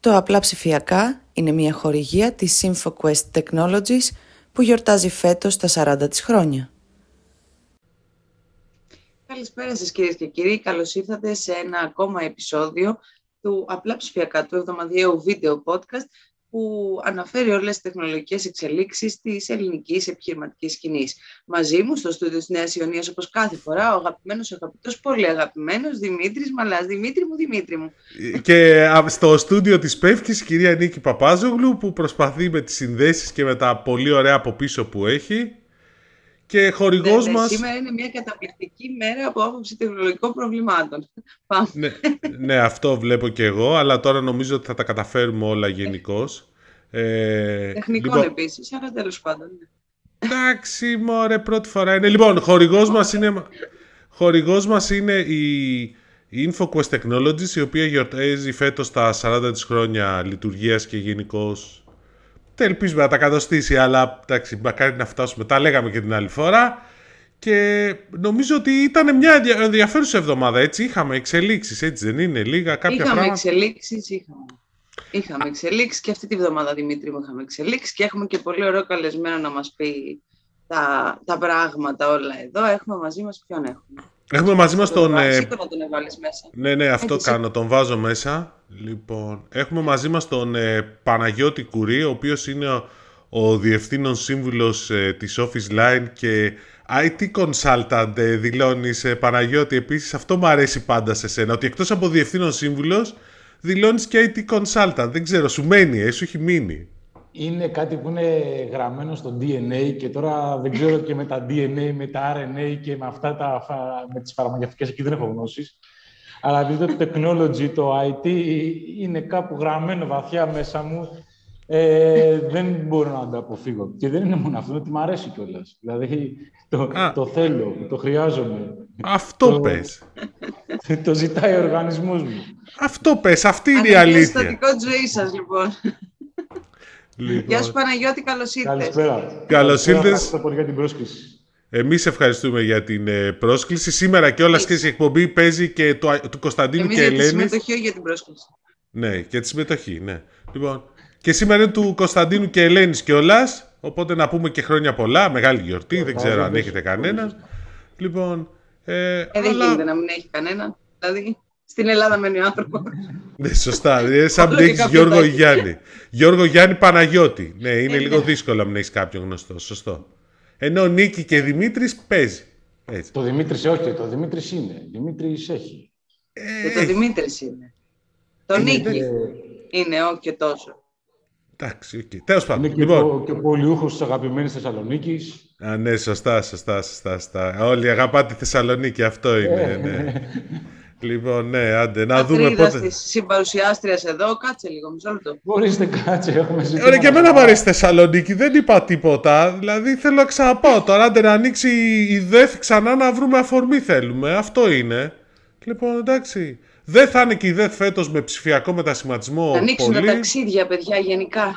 Το απλά ψηφιακά είναι μια χορηγία της InfoQuest Technologies που γιορτάζει φέτος τα 40 της χρόνια. Καλησπέρα σας κυρίες και κύριοι. Καλώς ήρθατε σε ένα ακόμα επεισόδιο του απλά ψηφιακά του εβδομαδιαίου βίντεο podcast που αναφέρει όλες τις τεχνολογικές εξελίξεις της ελληνικής επιχειρηματικής σκηνής. Μαζί μου στο στούντιο της Νέας Ιωνίας, όπως κάθε φορά, ο αγαπημένος, ο αγαπητός, πολύ αγαπημένος Δημήτρης Μαλάς. Δημήτρη μου, Δημήτρη μου. Και στο στούντιο της Πεύκης, η κυρία Νίκη Παπάζογλου, που προσπαθεί με τις συνδέσεις και με τα πολύ ωραία από πίσω που έχει. Και χορηγός ναι, ναι, μας... Σήμερα είναι μια καταπληκτική μέρα από άποψη τεχνολογικών προβλημάτων. ναι, ναι, αυτό βλέπω και εγώ, αλλά τώρα νομίζω ότι θα τα καταφέρουμε όλα γενικώς. Ε, Τεχνικών λοιπόν... επίσης, αλλά τέλος πάντων. Ναι. Εντάξει, μωρέ, πρώτη φορά είναι. Λοιπόν, χορηγός μας είναι, χορηγός μας είναι η InfoQuest Technologies, η οποία γιορτάζει φέτος τα 40 της χρόνια λειτουργίας και γενικώς ελπίζουμε να τα κατοστήσει, αλλά εντάξει, μακάρι να φτάσουμε. Τα λέγαμε και την άλλη φορά. Και νομίζω ότι ήταν μια ενδιαφέρουσα εβδομάδα, έτσι. Είχαμε εξελίξεις, έτσι δεν είναι, λίγα κάποια είχαμε πράγματα. Εξελίξεις, είχαμε Είχαμε εξελίξεις και αυτή τη βδομάδα, Δημήτρη μου, είχαμε εξελίξεις και έχουμε και πολύ ωραίο καλεσμένο να μας πει τα, τα πράγματα όλα εδώ. Έχουμε μαζί μας ποιον έχουμε. Έχουμε μαζί μας τον... Ε... να τον μέσα. Ναι, ναι, αυτό κάνω, τον βάζω μέσα. Λοιπόν, έχουμε μαζί μας τον ε, Παναγιώτη Κουρί, ο οποίος είναι ο, ο διευθύνων σύμβουλος ε, της Office Line και IT Consultant ε, δηλώνεις ε, Παναγιώτη. Επίσης αυτό μου αρέσει πάντα σε σένα, ότι εκτός από διευθύνων σύμβουλος δηλώνεις και IT Consultant. Δεν ξέρω, σου μένει, ε, σου έχει μείνει. Είναι κάτι που είναι γραμμένο στο DNA και τώρα δεν ξέρω και με τα DNA, με τα RNA και με αυτά τα, με τις φαρμακευτικές εκεί δεν έχω γνώσεις. Αλλά επειδή το technology, το IT είναι κάπου γραμμένο βαθιά μέσα μου, ε, δεν μπορώ να το αποφύγω. Και δεν είναι μόνο αυτό, ότι μου αρέσει κιόλας. Δηλαδή το, το θέλω, το χρειάζομαι. Αυτό το, πες. Το ζητάει ο οργανισμός μου. Αυτό πες, αυτή είναι η αλήθεια. Είναι το ζωής σας, λοιπόν. Λοιπόν. Γεια σου Παναγιώτη, καλώς ήρθες. Καλησπέρα. Καλώς ήρθες. Ευχαριστώ πολύ για την πρόσκληση. Εμείς ευχαριστούμε για την ε, πρόσκληση. Σήμερα και όλα και η εκπομπή παίζει και του, του Κωνσταντίνου Εμείς και Ελένη. για τη συμμετοχή για την πρόσκληση. Ναι, και τη συμμετοχή, ναι. Λοιπόν, και σήμερα είναι του Κωνσταντίνου και Ελένης κιόλας. Οπότε να πούμε και χρόνια πολλά. Μεγάλη γιορτή. δεν ξέρω αν έχετε κανένα. Λοιπόν. Ε, ε, δεν αλλά... γίνεται να μην έχει κανένα. Δηλαδή, στην Ελλάδα μένει ο άνθρωπος. ναι, σωστά. Είναι σαν να έχει Γιώργο Γιάννη. Γιώργο Γιάννη Παναγιώτη. Ναι, είναι ε, λίγο ναι. δύσκολο να έχεις κάποιον γνωστό. Σωστό. Ενώ Νίκη και Δημήτρης παίζει. Έτσι. Το Δημήτρης όχι, το Δημήτρης είναι. Δημήτρης έχει. Ε, το Δημήτρης είναι. Το Νίκη είναι, όχι και τόσο. Εντάξει, okay. τέλος πάντων. Είναι και, λοιπόν. και πολιούχος της αγαπημένης Θεσσαλονίκης. Α, ναι, σωστά, σωστά, σωστά, σωστά. Όλοι αγαπάτε τη Θεσσαλονίκη, αυτό είναι. Ε. ναι. Λοιπόν, ναι, άντε, να δούμε πότε. της συμπαρουσιάστριας εδώ, κάτσε λίγο, μισό λεπτό. Μπορείτε, κάτσε, έχουμε ζητήσει. Ωραία, και εμένα μου αρέσει Θεσσαλονίκη, δεν είπα τίποτα. Δηλαδή θέλω να ξαναπάω τώρα, άντε να ανοίξει η ΔΕΘ ξανά να βρούμε αφορμή θέλουμε. Αυτό είναι. Λοιπόν, εντάξει. Δεν θα είναι και η ΔΕΘ φέτος με ψηφιακό μετασχηματισμό. Θα ανοίξουν πολύ. τα ταξίδια, παιδιά, γενικά.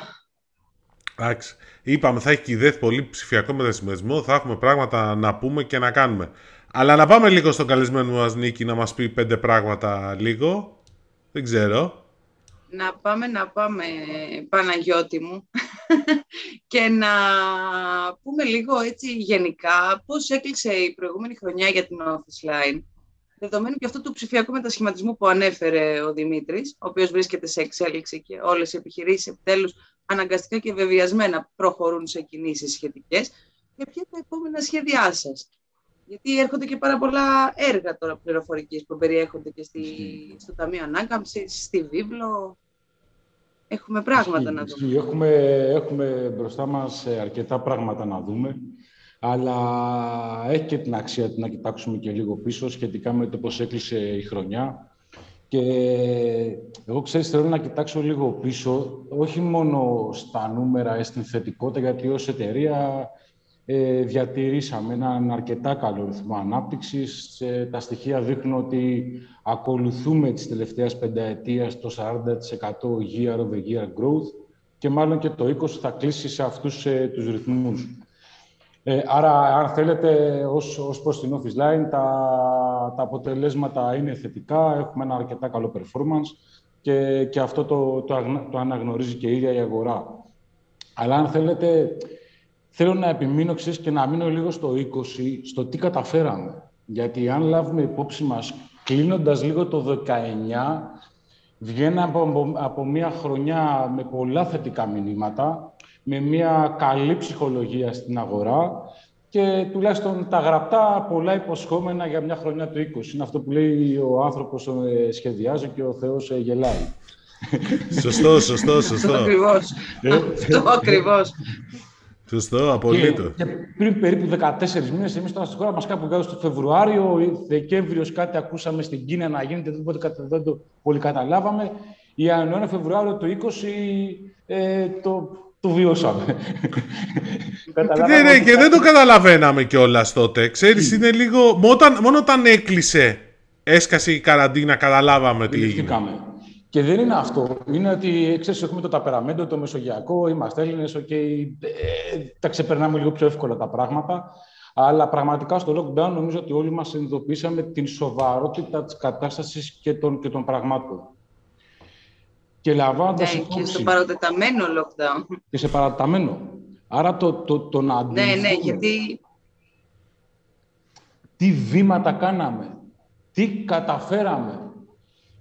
Εντάξει. Είπαμε, θα έχει και η ΔΕΘ πολύ ψηφιακό μετασχηματισμό. Θα έχουμε πράγματα να πούμε και να κάνουμε. Αλλά να πάμε λίγο στον καλεσμένο μας Νίκη να μας πει πέντε πράγματα λίγο. Δεν ξέρω. Να πάμε, να πάμε, Παναγιώτη μου, και να πούμε λίγο έτσι γενικά πώς έκλεισε η προηγούμενη χρονιά για την Office Line δεδομένου και αυτού του ψηφιακού μετασχηματισμού που ανέφερε ο Δημήτρης, ο οποίος βρίσκεται σε εξέλιξη και όλες οι επιχειρήσεις επιτέλους αναγκαστικά και βεβαιασμένα προχωρούν σε κινήσεις σχετικές. Και ποια τα επόμενα σχέδιά σας. Γιατί έρχονται και πάρα πολλά έργα τώρα πληροφορικής που περιέχονται και στη, στο Ταμείο Ανάκαμψης, στη Βίβλο. Έχουμε πράγματα να δούμε. Έχουμε, έχουμε μπροστά μας αρκετά πράγματα να δούμε αλλά έχει και την αξία να κοιτάξουμε και λίγο πίσω σχετικά με το πώς έκλεισε η χρονιά. Και εγώ ξέρεις, θέλω να κοιτάξω λίγο πίσω, όχι μόνο στα νούμερα ή στην θετικότητα, γιατί ως εταιρεία ε, διατηρήσαμε έναν αρκετά καλό ρυθμό ανάπτυξης. Ε, τα στοιχεία δείχνουν ότι ακολουθούμε τις τελευταίες πενταετίας το 40% year over year growth και μάλλον και το 20% θα κλείσει σε αυτούς ε, τους ρυθμούς. Ε, άρα, αν θέλετε, ως, ως προς την Office Line, τα, τα αποτελέσματα είναι θετικά, έχουμε ένα αρκετά καλό performance και, και αυτό το, το, το αναγνωρίζει και η ίδια η αγορά. Αλλά αν θέλετε, θέλω να επιμείνω ξέρεις, και να μείνω λίγο στο 20, στο τι καταφέραμε. Γιατί αν λάβουμε υπόψη μας, κλείνοντας λίγο το 19, βγαίναμε από, από μια χρονιά με πολλά θετικά μηνύματα, με μια καλή ψυχολογία στην αγορά και τουλάχιστον τα γραπτά πολλά υποσχόμενα για μια χρονιά του 20. Είναι αυτό που λέει ο άνθρωπος ε, σχεδιάζει και ο Θεός ε, γελάει. Σωστό, σωστό, σωστό. Αυτό ακριβώς. Ε, αυτό ακριβώς. Σωστό, απολύτως. Και, πριν περίπου 14 μήνες, εμείς τώρα στη χώρα μας κάπου κάτω στο Φεβρουάριο, Δεκέμβριος, κάτι ακούσαμε στην Κίνα να γίνεται, δεν το πολύ καταλάβαμε. Ιανουάριο-Φεβρουάριο του 20 ε, το, το βιώσαμε. ναι, ναι, και δεν το καταλαβαίναμε κιόλας τότε. Ξέρεις, είναι λίγο... Μόνο όταν, μόνο όταν έκλεισε, έσκασε η καραντίνα, καταλάβαμε τι έγινε. Και δεν είναι αυτό. Είναι ότι ξέρεις, έχουμε το ταπεραμέντο, το μεσογειακό, είμαστε Έλληνες, okay, ε, τα ξεπερνάμε λίγο πιο εύκολα τα πράγματα. Αλλά πραγματικά στο lockdown νομίζω ότι όλοι μας συνειδητοποίησαμε την σοβαρότητα της κατάστασης και των, και των πραγμάτων. Και λαμβάνοντας ναι, υπόψη... και στο παρατεταμένο lockdown. Και σε παρατεταμένο. Άρα το, το, το να Ναι, ναι, γιατί... Τι βήματα κάναμε. Τι καταφέραμε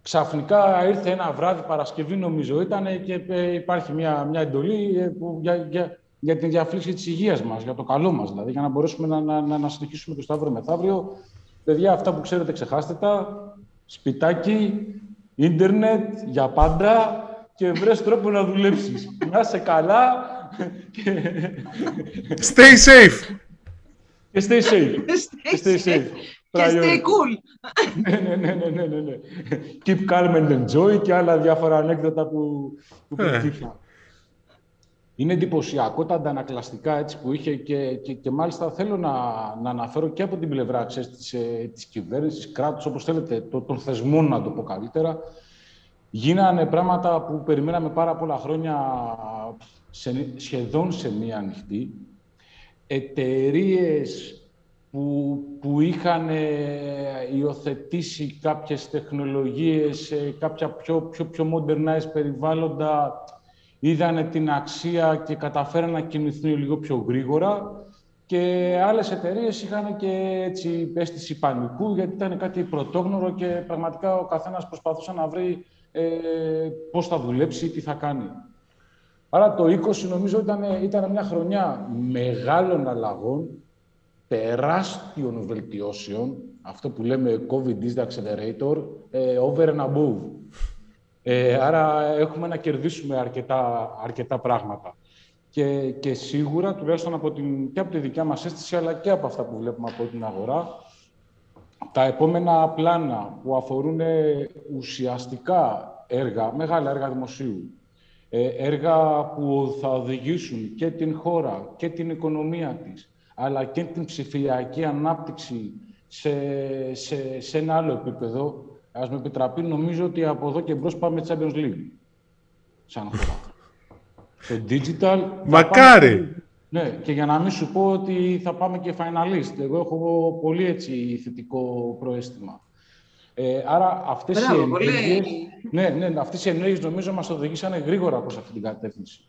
ξαφνικά ήρθε ένα βράδυ Παρασκευή, νομίζω ήταν, και ε, υπάρχει μια, μια εντολή ε, που, για, για, για την διαφύλαξη της υγείας μας, για το καλό μας, δηλαδή, για να μπορέσουμε να, να, να, να συνεχίσουμε το Σταύρο μεθαύριο. Παιδιά, αυτά που ξέρετε, ξεχάστε τα. Σπιτάκι, ίντερνετ, για πάντα και βρες τρόπο να δουλέψεις. να είσαι καλά Stay safe! Και stay safe. stay safe. Και stay cool. ναι, ναι, ναι, ναι, ναι, ναι. Keep calm and enjoy και άλλα διάφορα ανέκδοτα που, που ε. προκύπτουν. Είναι εντυπωσιακό τα αντανακλαστικά έτσι, που είχε και, και, και μάλιστα θέλω να, να αναφέρω και από την πλευρά ξέρεις, της, ε, της κυβέρνησης, κράτους, όπως θέλετε, το, των θεσμών να το πω καλύτερα. Γίνανε πράγματα που περιμέναμε πάρα πολλά χρόνια σε, σχεδόν σε μία ανοιχτή. Εταιρείες που, που είχαν ε, υιοθετήσει κάποιες τεχνολογίες, κάποια πιο, πιο, πιο modernized περιβάλλοντα, είδανε την αξία και καταφέραν να κινηθούν λίγο πιο γρήγορα. Και άλλες εταιρείες είχαν και έτσι αίσθηση πανικού, γιατί ήταν κάτι πρωτόγνωρο και πραγματικά ο καθένας προσπαθούσε να βρει ε, πώς θα δουλέψει, τι θα κάνει. Άρα το 20 νομίζω ήταν, ήταν μια χρονιά μεγάλων αλλαγών, τεράστιων βελτιώσεων, αυτό που λέμε COVID is the accelerator, ε, over and above. Ε, άρα έχουμε να κερδίσουμε αρκετά, αρκετά πράγματα. Και, και σίγουρα, τουλάχιστον από την, και από τη δικιά μας αίσθηση, αλλά και από αυτά που βλέπουμε από την αγορά, τα επόμενα πλάνα που αφορούν ουσιαστικά έργα, μεγάλα έργα δημοσίου, ε, έργα που θα οδηγήσουν και την χώρα και την οικονομία της αλλά και την ψηφιακή ανάπτυξη σε, σε, σε ένα άλλο επίπεδο, ας με επιτραπεί, νομίζω ότι από εδώ και μπρος πάμε Champions League, σαν χώρα. Το digital... Μακάρι! ναι, και για να μην σου πω ότι θα πάμε και finalist. Εγώ έχω πολύ έτσι θετικό προέστημα. Ε, άρα αυτές οι ενέργειες, ναι, ναι, αυτές οι ενέργειες νομίζω μας οδηγήσανε γρήγορα προς αυτή την κατεύθυνση.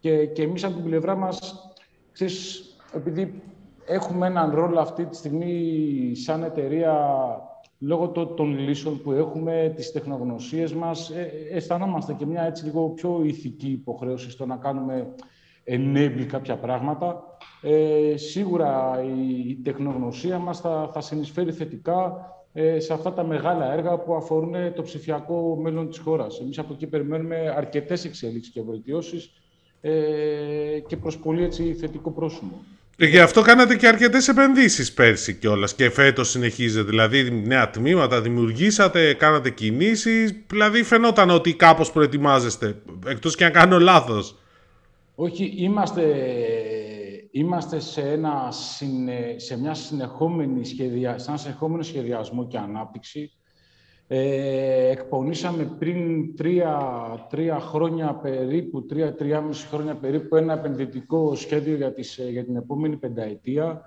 Και, και εμείς από την πλευρά μας, ξέρεις, επειδή έχουμε έναν ρόλο αυτή τη στιγμή σαν εταιρεία λόγω των λύσεων που έχουμε, τις τεχνογνωσίες μας, ε, αισθανόμαστε και μια έτσι λίγο πιο ηθική υποχρέωση στο να κάνουμε enable κάποια πράγματα. Ε, σίγουρα η, τεχνογνωσία μας θα, θα συνεισφέρει θετικά ε, σε αυτά τα μεγάλα έργα που αφορούν το ψηφιακό μέλλον της χώρας. Εμείς από εκεί περιμένουμε αρκετές εξέλιξεις και βελτιώσεις ε, και προς πολύ έτσι, θετικό πρόσημο. Και γι' αυτό κάνατε και αρκετές επενδύσεις πέρσι κιόλας και φέτος συνεχίζετε. Δηλαδή νέα τμήματα δημιουργήσατε, κάνατε κινήσεις, δηλαδή φαινόταν ότι κάπως προετοιμάζεστε, εκτός και αν κάνω λάθος. Όχι, είμαστε, είμαστε σε, ένα, σε μια συνεχόμενη σχεδια, σε ένα συνεχόμενο σχεδιασμό και ανάπτυξη ε, εκπονήσαμε πριν τρία, τρία χρόνια περίπου, τρία, τριάμιση χρόνια περίπου, ένα επενδυτικό σχέδιο για, τις, ε, για την επόμενη πενταετία.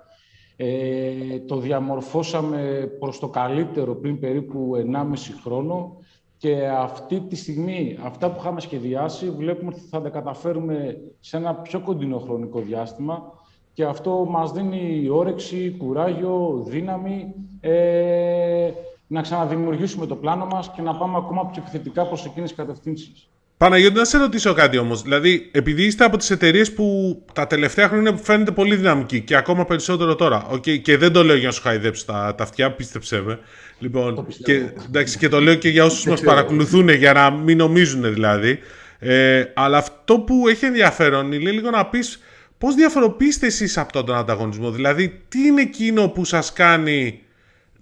Ε, το διαμορφώσαμε προς το καλύτερο πριν περίπου 1,5 χρόνο Και αυτή τη στιγμή, αυτά που είχαμε σχεδιάσει, βλέπουμε ότι θα τα καταφέρουμε σε ένα πιο κοντινό χρονικό διάστημα και αυτό μας δίνει όρεξη, κουράγιο, δύναμη ε, να ξαναδημιουργήσουμε το πλάνο μας και να πάμε ακόμα πιο επιθετικά προς εκείνες τις κατευθύνσεις. Παναγιώτη, να σε ρωτήσω κάτι όμως. Δηλαδή, επειδή είστε από τις εταιρείες που τα τελευταία χρόνια φαίνεται πολύ δυναμική και ακόμα περισσότερο τώρα. Okay, και δεν το λέω για να σου χαϊδέψει τα, τα αυτιά, πίστεψέ με. Λοιπόν, και, εντάξει, και το λέω και για όσους μας παρακολουθούν, για να μην νομίζουν δηλαδή. Ε, αλλά αυτό που έχει ενδιαφέρον είναι λίγο να πεις πώς διαφοροποιήσετε εσείς από τον ανταγωνισμό. Δηλαδή, τι είναι εκείνο που σας κάνει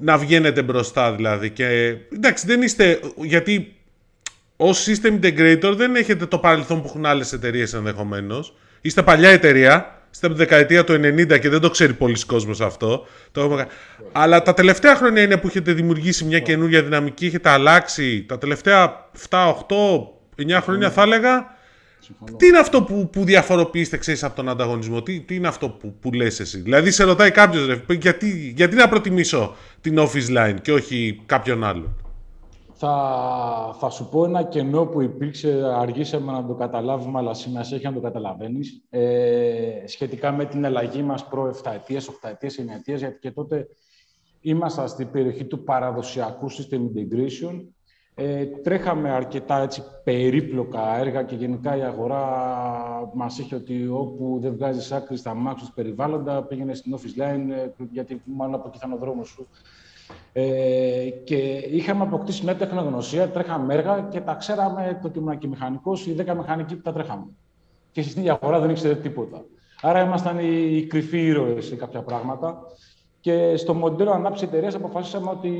να βγαίνετε μπροστά, δηλαδή. Και εντάξει, δεν είστε. Γιατί ως system integrator δεν έχετε το παρελθόν που έχουν άλλες εταιρείες ενδεχομένως. Είστε παλιά εταιρεία, είστε από τη δεκαετία του 90 και δεν το ξέρει πολλοί κόσμος αυτό. Το... Αλλά τα τελευταία χρόνια είναι που έχετε δημιουργήσει μια καινούργια δυναμική, έχετε αλλάξει. Τα τελευταία 7, 8, 9 χρόνια θα έλεγα. Τι είναι αυτό που, που διαφοροποιείστε ξέρεις, από τον ανταγωνισμό, τι, τι είναι αυτό που, που λες εσύ; Δηλαδή σε ρωτάει κάποιος, γιατί, γιατί να προτιμήσω την office line και όχι κάποιον άλλον; Θα, θα σου πω ένα κενό που υπήρξε, αργήσαμε να το καταλάβουμε, αλλά σήμερα έχει να το καταλαβαίνεις, ε, σχετικά με την αλλαγή μας προ 7 ετίες, 8 ετίες, 9 ετίες, γιατί και τότε ήμασταν στην περιοχή του παραδοσιακού system integration. Ε, τρέχαμε αρκετά έτσι, περίπλοκα έργα και γενικά η αγορά μας είχε ότι όπου δεν βγάζεις άκρη στα μάξους περιβάλλοντα, πήγαινες στην office line, ε, γιατί μάλλον από εκεί θα είναι ο δρόμος σου. Ε, και είχαμε αποκτήσει μια τεχνογνωσία, τρέχαμε έργα και τα ξέραμε το ότι ήμουν και μηχανικός, οι 10 μηχανικοί που τα τρέχαμε. Και στην ίδια αγορά δεν ήξερε τίποτα. Άρα ήμασταν οι, οι κρυφοί ήρωες σε κάποια πράγματα. Και στο μοντέλο ανάπτυξη εταιρείας αποφασίσαμε ότι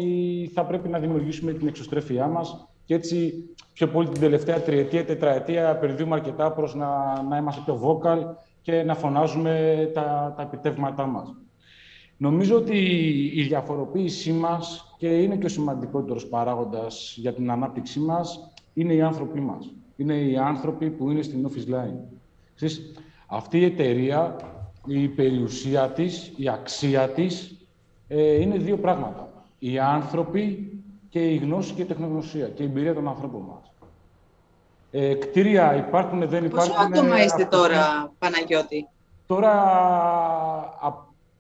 θα πρέπει να δημιουργήσουμε την εξωστρέφειά μας. Και έτσι, πιο πολύ την τελευταία τριετία, τετραετία, επενδύουμε αρκετά προς να, να είμαστε πιο vocal και να φωνάζουμε τα, τα επιτεύγματά μας. Νομίζω ότι η διαφοροποίησή μας και είναι και ο σημαντικότερος παράγοντας για την ανάπτυξή μας είναι οι άνθρωποι μας. Είναι οι άνθρωποι που είναι στην office line. Ξέρεις, αυτή η εταιρεία, η περιουσία της, η αξία της, ε, είναι δύο πράγματα. Οι άνθρωποι και η γνώση και η τεχνογνωσία και η εμπειρία των ανθρώπων μας. Ε, κτίρια υπάρχουν, δεν υπάρχουν... Πόσο άτομα είστε τώρα, Παναγιώτη; Τώρα,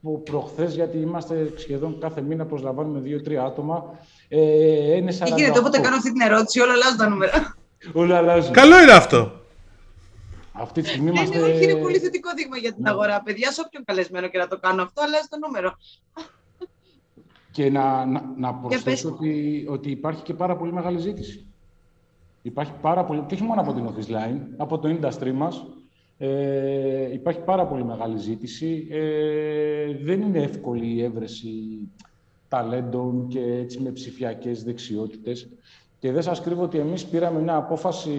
που προχθές, γιατί είμαστε σχεδόν κάθε μήνα προσλαμβάνουμε δύο-τρία άτομα. Ε, είναι 48. Τι γίνεται, όποτε κάνω αυτή την ερώτηση, όλα αλλάζουν τα νούμερα. όλα αλλάζουν. Καλό είναι αυτό. Αυτή τη στιγμή ναι, είμαστε... Είναι, όχι, είναι πολύ θετικό δείγμα για την ναι. αγορά. Παιδιά, σε όποιον καλεσμένο και να το κάνω αυτό, αλλάζει το νούμερο. Και να, να, να προσθέσω ότι, ότι υπάρχει και πάρα πολύ μεγάλη ζήτηση. Υπάρχει πάρα πολύ, και όχι μόνο από την Office Line, από το industry μας, ε, υπάρχει πάρα πολύ μεγάλη ζήτηση. Ε, δεν είναι εύκολη η έβρεση ταλέντων και έτσι με ψηφιακές δεξιότητες. Και δεν σας κρύβω ότι εμείς πήραμε μια απόφαση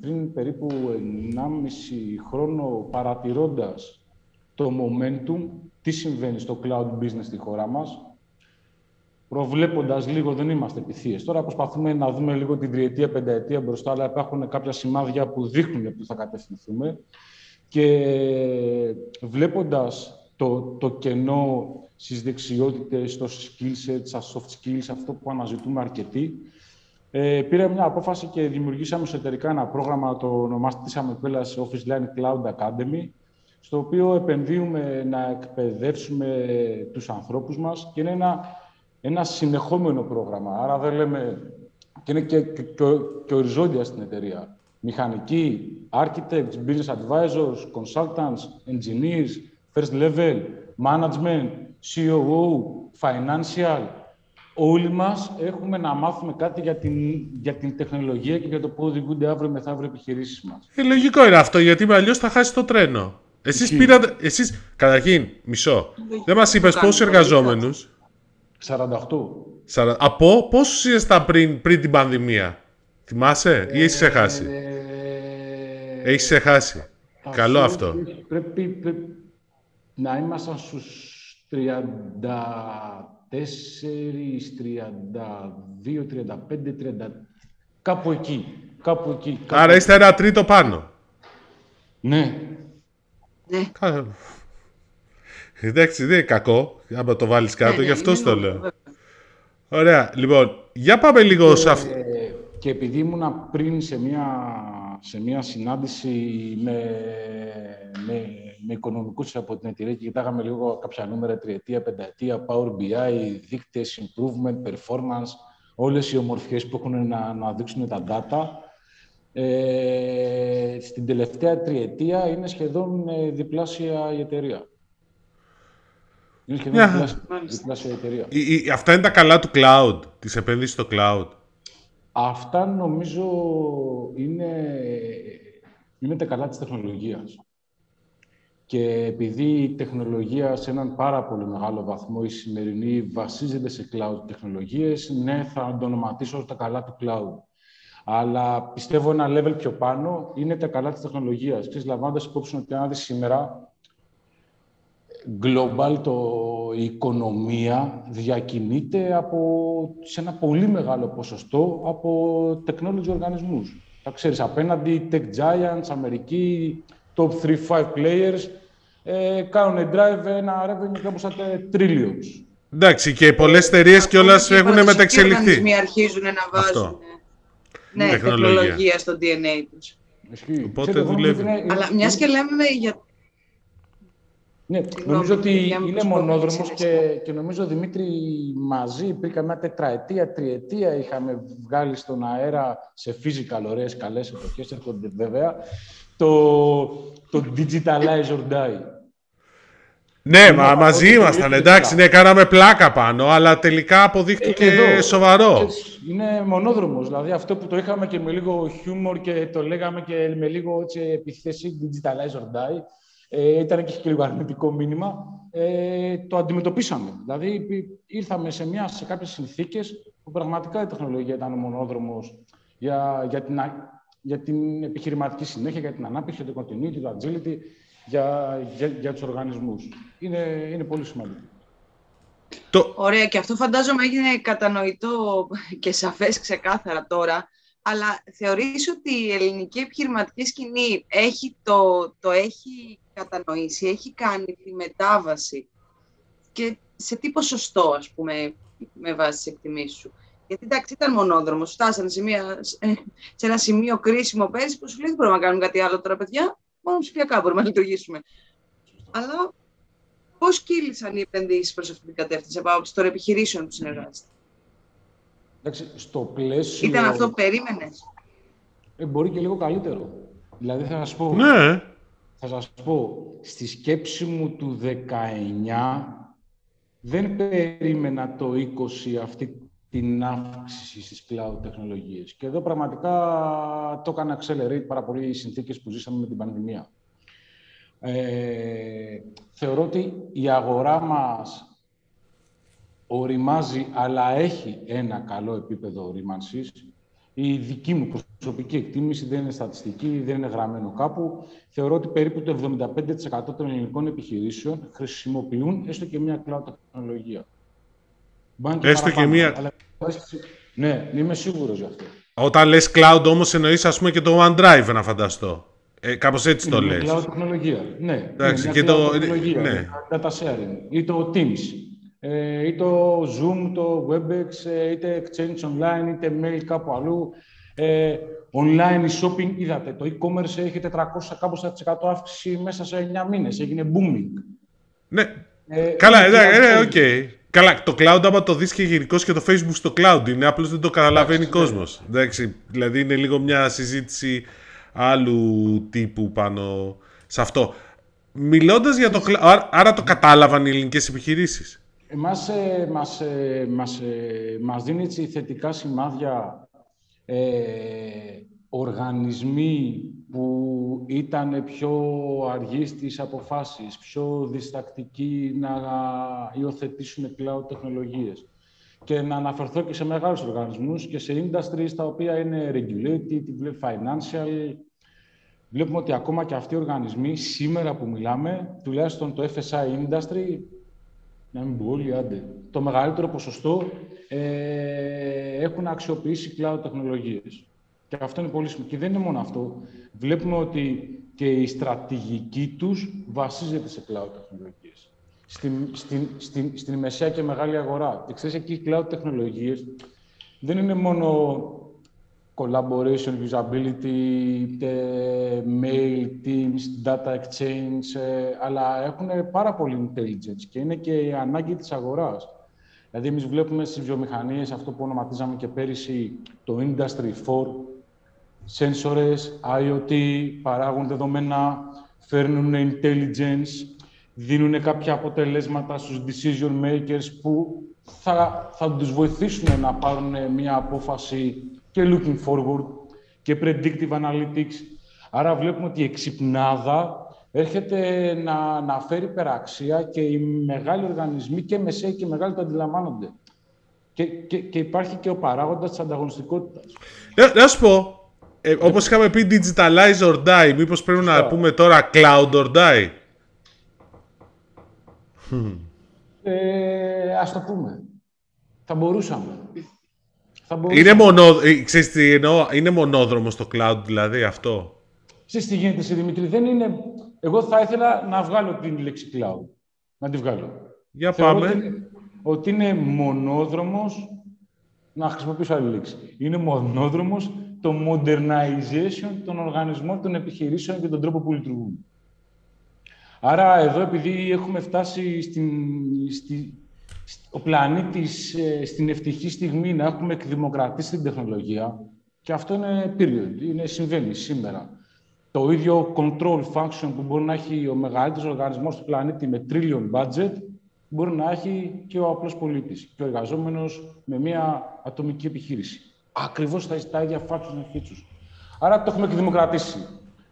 πριν περίπου 1,5 χρόνο παρατηρώντας το momentum, τι συμβαίνει στο cloud business στη χώρα μας, προβλέποντας λίγο, δεν είμαστε επιθείες. Τώρα προσπαθούμε να δούμε λίγο την τριετία, πενταετία μπροστά, αλλά υπάρχουν κάποια σημάδια που δείχνουν που θα κατευθυνθούμε. Και βλέποντας το, το κενό στις δεξιότητες, στο skill set, στα soft skills, αυτό που αναζητούμε αρκετοί, ε, πήραμε μια απόφαση και δημιουργήσαμε εσωτερικά ένα πρόγραμμα, το ονομάστησαμε σε Office Line Cloud Academy, στο οποίο επενδύουμε να εκπαιδεύσουμε τους ανθρώπους μας και είναι ένα, ένα συνεχόμενο πρόγραμμα. Άρα δεν λέμε... και είναι και, και, και, και οριζόντια στην εταιρεία μηχανικοί, architects, business advisors, consultants, engineers, first level, management, COO, financial. Όλοι μας έχουμε να μάθουμε κάτι για την, για την τεχνολογία και για το πώς οδηγούνται αύριο μεθαύριο επιχειρήσεις μας. Ε, λογικό είναι αυτό, γιατί με αλλιώς θα χάσει το τρένο. Εσείς πήρατε, εσείς, καταρχήν, μισό, δεν μας είπες πόσους εργαζόμενους. 48. Από πόσους ήσασταν πριν, πριν την πανδημία; Θυμάσαι ή έχεις ξεχάσει; Ε, έχεις ξεχάσει. Καλό αυτό. Πρέπει, να ήμασταν στους 34, 32, 35, 30... Κάπου εκεί. Κάπου εκεί. Κάπου Άρα είστε ένα τρίτο πάνω. Ναι. Ναι. Εντάξει, δεν είναι κακό, άμα το βάλεις κάτω, ναι, γι' αυτό το λέω. Ωραία, λοιπόν, για πάμε λίγο σε αυτό. και επειδή ήμουνα πριν σε μια, σε μια συνάντηση με, με, με οικονομικούς από την εταιρεία και κοιτάγαμε λίγο κάποια νούμερα, τριετία, πενταετία, Power BI, δείκτες, improvement, performance, όλες οι ομορφιές που έχουν να, να δείξουν τα data. Ε, στην τελευταία τριετία είναι σχεδόν ε, διπλάσια η εταιρεία. Είναι σχεδόν yeah. διπλάσια, διπλάσια η εταιρεία. Η, η, αυτά είναι τα καλά του cloud, της επένδυσης στο cloud. Αυτά νομίζω είναι, είναι τα καλά της τεχνολογίας. Και επειδή η τεχνολογία σε έναν πάρα πολύ μεγάλο βαθμό η σημερινή βασίζεται σε cloud τεχνολογίες, ναι, θα το ονοματίσω τα καλά του cloud. Αλλά πιστεύω ένα level πιο πάνω είναι τα καλά της τεχνολογίας. Ξέρεις, λαμβάνοντας υπόψη ότι αν σήμερα global το, η οικονομία διακινείται από, σε ένα πολύ μεγάλο ποσοστό από technology οργανισμούς. Θα ξέρεις, απέναντι tech giants, Αμερική, top 3-5 players, ε, κάνουν drive ένα revenue κάπου σαν trillions. Εντάξει, και πολλές εταιρείες κιόλας έχουν μεταξελιχθεί. Οι αρχίζουν να βάζουν ναι, τεχνολογία. τεχνολογία στο DNA τους. Οπότε δουλεύει. Αλλά μιας και λέμε για ναι, νομίζω ότι είναι μονόδρομος και, και νομίζω, Δημήτρη, μαζί πριν καμιά τετραετία, τριετία είχαμε βγάλει στον αέρα σε physical ωραίες καλές εποχές, έρχονται βέβαια, το, το Digitalize or Die. Ναι, μα μαζί ήμασταν, εντάξει, ναι, κάναμε πλάκα πάνω, αλλά τελικά αποδείχτηκε ε, σοβαρό. Είναι μονόδρομος, δηλαδή αυτό που το είχαμε και με λίγο χιούμορ και το λέγαμε και με λίγο έτσι, επιθέση Digitalize or Die, ε, ήταν και λίγο αρνητικό μήνυμα, ε, το αντιμετωπίσαμε. Δηλαδή, ήρθαμε σε, μια, σε κάποιες συνθήκες που πραγματικά η τεχνολογία ήταν ο μονόδρομος για, για, την, για την επιχειρηματική συνέχεια, για την ανάπτυξη, το continuity, το agility, για, για, για τους οργανισμούς. Είναι, είναι πολύ σημαντικό. Το... Ωραία, και αυτό φαντάζομαι έγινε κατανοητό και σαφές ξεκάθαρα τώρα, αλλά θεωρείς ότι η ελληνική επιχειρηματική σκηνή έχει το, το έχει κατανοήσει, έχει κάνει τη μετάβαση και σε τι ποσοστό, ας πούμε, με βάση τις εκτιμήσεις σου; Γιατί εντάξει, ήταν μονόδρομος. Φτάσανε σε, μια, σε ένα σημείο κρίσιμο πέρυσι που σου λέει δεν μπορούμε να κάνουμε κάτι άλλο τώρα, παιδιά. Μόνο ψηφιακά μπορούμε να λειτουργήσουμε. Αλλά πώς κύλησαν οι επενδύσεις προς αυτή την κατεύθυνση από άποψη των επιχειρήσεων που συνεργάζεται; Εντάξει, στο πλαίσιο... Ήταν αυτό που περίμενες; Ε, μπορεί και λίγο καλύτερο. Δηλαδή θα σας πω. Ναι. Θα σας πω, στη σκέψη μου του 19 δεν περίμενα το 20 αυτή την αύξηση στις cloud τεχνολογίες. Και εδώ πραγματικά το έκανα accelerate πάρα πολύ οι συνθήκες που ζήσαμε με την πανδημία. Ε, θεωρώ ότι η αγορά μας οριμάζει, αλλά έχει ένα καλό επίπεδο ορίμανσης. Η δική μου προσωπική εκτίμηση δεν είναι στατιστική, δεν είναι γραμμένο κάπου. Θεωρώ ότι περίπου το 75% των ελληνικών επιχειρήσεων χρησιμοποιούν έστω και μια cloud τεχνολογία. Έστω και μία... Ναι, είμαι σίγουρος γι' αυτό. Όταν λες cloud όμως εννοείς ας πούμε και το OneDrive να φανταστώ. Ε, κάπως έτσι το λες. cloud τεχνολογία. Ναι, Εντάξει, και το... τεχνολογία, ναι. data sharing ή το Teams ε, ή το Zoom, το WebEx, ε, είτε Exchange Online, είτε mail κάπου αλλού. Ε, online shopping, είδατε, το e-commerce έχει 400 κάπου 100% αύξηση μέσα σε 9 μήνες. Έγινε booming. Ναι. Ε, Καλά, εντάξει, ναι, ok. Okay. Καλά, το cloud άμα το δεις και γενικώς και το facebook στο cloud είναι, απλώς δεν το καταλαβαίνει ο κόσμος. Εντάξει, δηλαδή είναι λίγο μια συζήτηση άλλου τύπου πάνω σε αυτό. Μιλώντας για το cloud, άρα το κατάλαβαν οι ελληνικές επιχειρήσεις. Εμάς, ε, μας, ε, μας, ε, μας δίνει έτσι θετικά σημάδια ε, οργανισμοί που ήταν πιο αργοί στις αποφάσεις, πιο διστακτικοί να υιοθετήσουν cloud τεχνολογίες. Και να αναφερθώ και σε μεγάλους οργανισμούς και σε industries τα οποία είναι regulated, financial. Βλέπουμε ότι ακόμα και αυτοί οι οργανισμοί, σήμερα που μιλάμε, τουλάχιστον το FSI industry, να μην πω όλοι, άντε, το μεγαλύτερο ποσοστό ε, έχουν αξιοποιήσει cloud τεχνολογίες. Και αυτό είναι πολύ σημαντικό. Και δεν είναι μόνο αυτό. Βλέπουμε ότι και η στρατηγική τους βασίζεται σε cloud τεχνολογίες. Στην, στην, στην, στην μεσαία και μεγάλη αγορά. Και ξέρεις, εκεί οι cloud τεχνολογίες δεν είναι μόνο collaboration, usability, mail, teams, data exchange, ε, αλλά έχουν πάρα πολύ intelligence και είναι και η ανάγκη της αγοράς. Δηλαδή, εμείς βλέπουμε στις βιομηχανίες αυτό που ονοματίζαμε και πέρυσι το Industry 4, σένσορες, IoT, παράγουν δεδομένα, φέρνουν intelligence, δίνουν κάποια αποτελέσματα στους decision makers που θα, θα τους βοηθήσουν να πάρουν μια απόφαση και looking forward και predictive analytics. Άρα βλέπουμε ότι η εξυπνάδα έρχεται να, να φέρει περαξία και οι μεγάλοι οργανισμοί και μεσαίοι και μεγάλοι το αντιλαμβάνονται. Και, και, και υπάρχει και ο παράγοντας της ανταγωνιστικότητας. Να, να σου πω, ε, όπως είχαμε πει digitalize or die, μήπως πρέπει να πούμε τώρα cloud or die; Ε, ας το πούμε. Θα μπορούσαμε. Θα μπορούσαμε. Είναι, μονο, ε, ξέρεις τι εννοώ, είναι μονόδρομο στο cloud δηλαδή αυτό; Ξέρεις τι γίνεται, Δημήτρη, δεν είναι... Εγώ θα ήθελα να βγάλω την λέξη cloud. Να τη βγάλω. Για πάμε. Ότι, ότι είναι μονόδρομος, να χρησιμοποιήσω άλλη λέξη. Είναι μονόδρομος το modernization των οργανισμών, των επιχειρήσεων και τον τρόπο που λειτουργούν. Άρα εδώ επειδή έχουμε φτάσει στην, στη, ο πλανήτης ε, στην ευτυχή στιγμή να έχουμε εκδημοκρατήσει την τεχνολογία και αυτό είναι period, είναι, συμβαίνει σήμερα. Το ίδιο control function που μπορεί να έχει ο μεγαλύτερος οργανισμός του πλανήτη με trillion budget μπορεί να έχει και ο απλός πολίτης και ο εργαζόμενος με μια ατομική επιχείρηση. Ακριβώς τα, ίδια functions and features. Άρα το έχουμε εκδημοκρατήσει.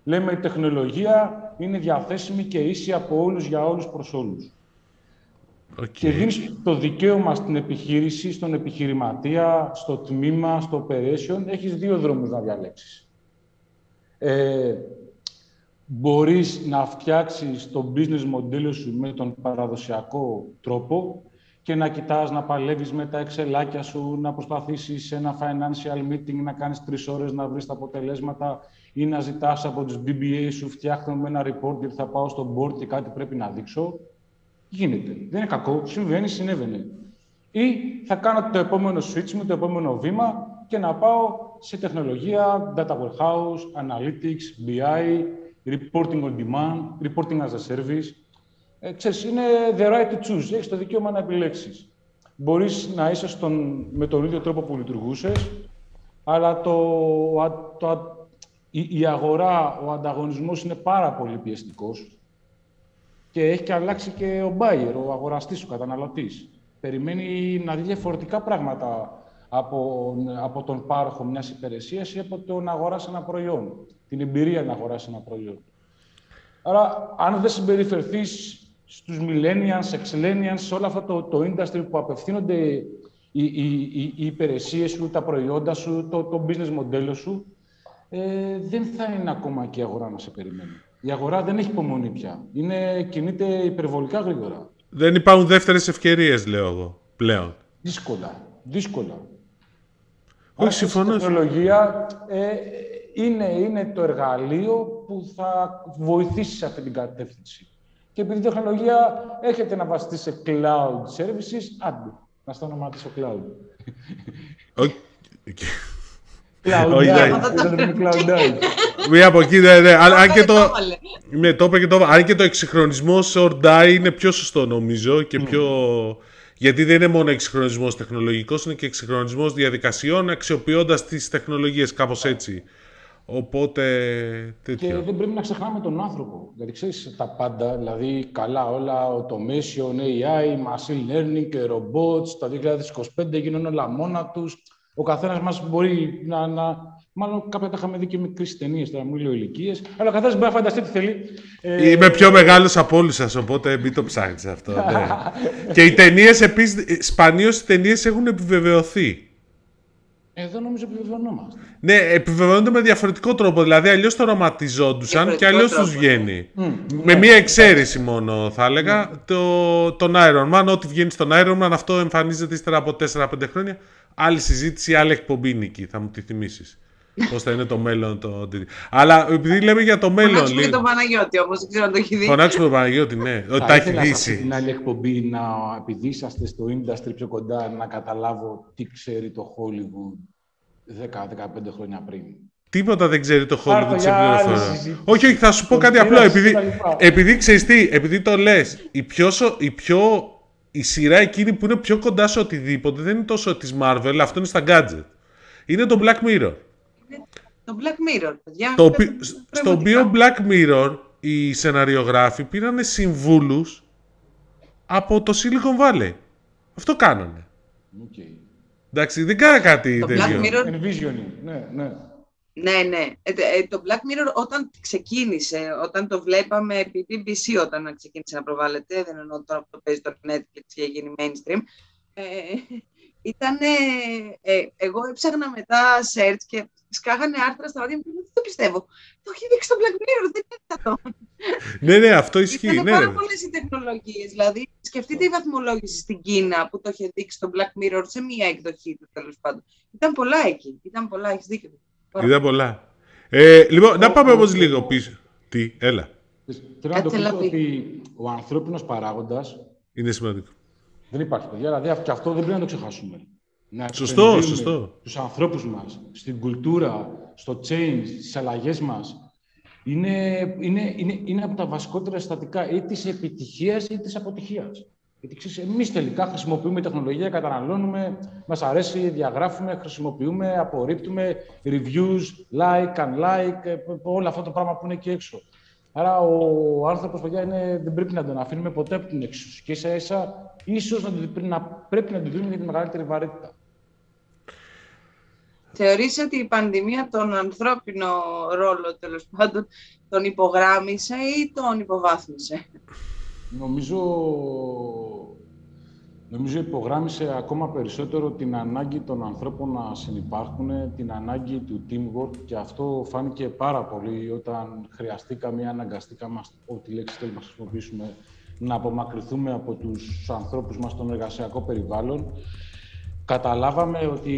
Λέμε η τεχνολογία είναι διαθέσιμη και ίση από όλους για όλους προς όλους. Okay. Και δίνεις το δικαίωμα στην επιχείρηση, στον επιχειρηματία, στο τμήμα, στο operation. Έχεις δύο δρόμους να διαλέξεις. Ε, μπορείς να φτιάξεις το business μοντέλο σου με τον παραδοσιακό τρόπο και να κοιτάς να παλεύεις με τα εξελάκια σου, να προσπαθήσεις σε ένα financial meeting να κάνεις τρεις ώρες να βρεις τα αποτελέσματα ή να ζητάς από τους BBA σου φτιάχνω με ένα report γιατί θα πάω στο board και κάτι πρέπει να δείξω. Γίνεται. Δεν είναι κακό. Συμβαίνει, συνέβαινε. Ή θα κάνω το επόμενο switch μου, το επόμενο βήμα και να πάω σε τεχνολογία, data warehouse, analytics, BI, reporting on demand, reporting as a service. Ε, ξέρεις, είναι the right to choose. Έχεις το δικαίωμα να επιλέξεις. Μπορείς να είσαι στον, με τον ίδιο τρόπο που λειτουργούσες, αλλά το, το, η, η αγορά, ο ανταγωνισμός είναι πάρα πολύ πιεστικός και έχει και αλλάξει και ο buyer, ο αγοραστής, ο καταναλωτής. Περιμένει να δει διαφορετικά πράγματα από, από τον πάροχο μιας υπηρεσίας ή από το να αγοράσει ένα προϊόν, την εμπειρία να αγοράσει ένα προϊόν. Άρα, αν δεν συμπεριφερθείς στους millennials, exlennials, σε όλο αυτό το, το industry που απευθύνονται οι, οι, οι, οι υπηρεσίες σου, τα προϊόντα σου, το, το business μοντέλο σου, ε, δεν θα είναι ακόμα και η αγορά να σε περιμένει. Η αγορά δεν έχει υπομονή πια. Είναι, κινείται υπερβολικά γρήγορα. Δεν υπάρχουν δεύτερες ευκαιρίες, λέω εγώ, πλέον. Δύσκολα. Δύσκολα. Όχι, συμφωνώ. Η τεχνολογία ε, είναι, είναι το εργαλείο που θα βοηθήσει σε αυτή την κατεύθυνση. Και επειδή η τεχνολογία έχετε να βασιστεί σε cloud services, άντε, να στο ονοματίσω cloud. Okay. Μία από εκεί, ναι, ναι. Αν και το. Ναι, το και το. Αν και το εξυγχρονισμό σε ορντάι είναι πιο σωστό νομίζω και πιο. Γιατί δεν είναι μόνο εξυγχρονισμός τεχνολογικός, είναι και εξυγχρονισμός διαδικασιών αξιοποιώντας τις τεχνολογίες, κάπως έτσι. Οπότε. Τέτοιο. Και δεν πρέπει να ξεχνάμε τον άνθρωπο. Γιατί ξέρεις τα πάντα, δηλαδή καλά όλα, automation, AI, machine learning και robots. Τα 2025 γίνονται όλα μόνα τους. Ο καθένας μας μπορεί να, να. Μάλλον κάποια τα είχαμε δει και με κρίσει ταινίες, τώρα μου λέω ηλικίες. Αλλά ο καθένας μπορεί να φανταστεί τι θέλει. Ε, Είμαι πιο μεγάλος από όλους σας, οπότε μην το ψάχνει αυτό. Ναι. και οι ταινίες επίσης, σπανίως οι ταινίες έχουν επιβεβαιωθεί. Εδώ νομίζω επιβεβαιωνόμαστε. Ναι, επιβεβαιώνονται με διαφορετικό τρόπο. Δηλαδή, αλλιώς το οραματιζόντουσαν και αλλιώς τους βγαίνει. Mm. Με ναι. μία εξαίρεση μόνο, θα έλεγα. Mm. Το, τον Iron Man, ό,τι βγαίνει στον Iron Man, αυτό εμφανίζεται ύστερα από 4-5 χρόνια. Άλλη συζήτηση, άλλη εκπομπή νίκη, θα μου τη θυμίσεις. Πώς θα είναι το μέλλον. Το... Αλλά επειδή λέμε για το μέλλον. Φωνάξουμε και τον Παναγιώτη όμως, δεν ξέρω αν το έχει δει. Φωνάξουμε τον Παναγιώτη, ναι. Ότι τα έχει δει. Στην άλλη εκπομπή, να, επειδή είσαστε στο industry πιο κοντά, να καταλάβω τι ξέρει το Hollywood 10-15 χρόνια πριν. Τίποτα δεν ξέρει το Hollywood σε πληροφορία. Όχι, όχι, θα σου πω κάτι απλό. Επειδή, επειδή ξέρεις τι, επειδή το λες, η πιο, η πιο η σειρά εκείνη που είναι πιο κοντά σε οτιδήποτε δεν είναι τόσο της Marvel, αυτό είναι στα gadget. Είναι το Black Mirror. Το Black Mirror, παιδιά. Το, στο οποίο Black Mirror οι σεναριογράφοι πήραν συμβούλους από το Silicon Valley. Αυτό κάνανε. Okay. Εντάξει, δεν κάνα κάτι το Black Mirror... ναι, ναι. Ναι, ναι. Ε, ε, το Black Mirror όταν ξεκίνησε, όταν το βλέπαμε επί BBC όταν ξεκίνησε να προβάλλεται, δεν εννοώ τώρα που το παίζει το Netflix και γίνει mainstream, ε, ήταν, ε, εγώ έψαχνα μετά search και σκάγανε άρθρα στα μάτια μου δεν το πιστεύω. Το έχει δείξει στο Black Mirror, δεν είναι αυτό. ναι, ναι, αυτό ισχύει. Ήταν ναι, πάρα ναι. πολλές οι τεχνολογίες. Δηλαδή, σκεφτείτε η βαθμολόγηση στην Κίνα που το είχε δείξει στο Black Mirror σε μία εκδοχή του τέλος πάντων. Ήταν πολλά εκεί. Ήταν πολλά, έχεις δίκιο. Ήταν πολλά. Ε, λοιπόν, να πάμε όμως λίγο πίσω. Τι, έλα. Θέλω να το πω ότι ο ανθρώπινο παράγοντας. Είναι σημαντικό. Δεν υπάρχει, παιδιά. Δηλαδή, και αυτό δεν πρέπει να το ξεχάσουμε. Να σωστό, σωστό. Του ανθρώπους μας, στην κουλτούρα, στο change, στις αλλαγές μας. Είναι, είναι, είναι, είναι από τα βασικότερα στατικά ή της επιτυχίας ή της αποτυχίας. Γιατί ξέρεις, εμείς τελικά χρησιμοποιούμε τεχνολογία, καταναλώνουμε, μας αρέσει, διαγράφουμε, χρησιμοποιούμε, απορρίπτουμε, reviews, like, unlike, ε, όλα αυτά το πράγμα που είναι εκεί έξω. Άρα ο άνθρωπος, παιδιά, είναι, δεν πρέπει να τον αφήνουμε ποτέ από την εξουσία. Και ίσα ίσα, ίσως να, να, πρέπει να του δίνουμε για τη μεγαλύτερη βαρύτητα. Θεωρείς ότι η πανδημία τον ανθρώπινο ρόλο, τέλος πάντων, τον υπογράμμισε ή τον υποβάθμισε; Νομίζω, νομίζω υπογράμμισε ακόμα περισσότερο την ανάγκη των ανθρώπων να συνεπάρχουν, την ανάγκη του teamwork και αυτό φάνηκε πάρα πολύ όταν χρειαστήκαμε ή αναγκαστήκαμε, ό,τι λέξη θέλουμε να χρησιμοποιήσουμε, να απομακρυνθούμε από τους ανθρώπους μας στον εργασιακό περιβάλλον. Καταλάβαμε ότι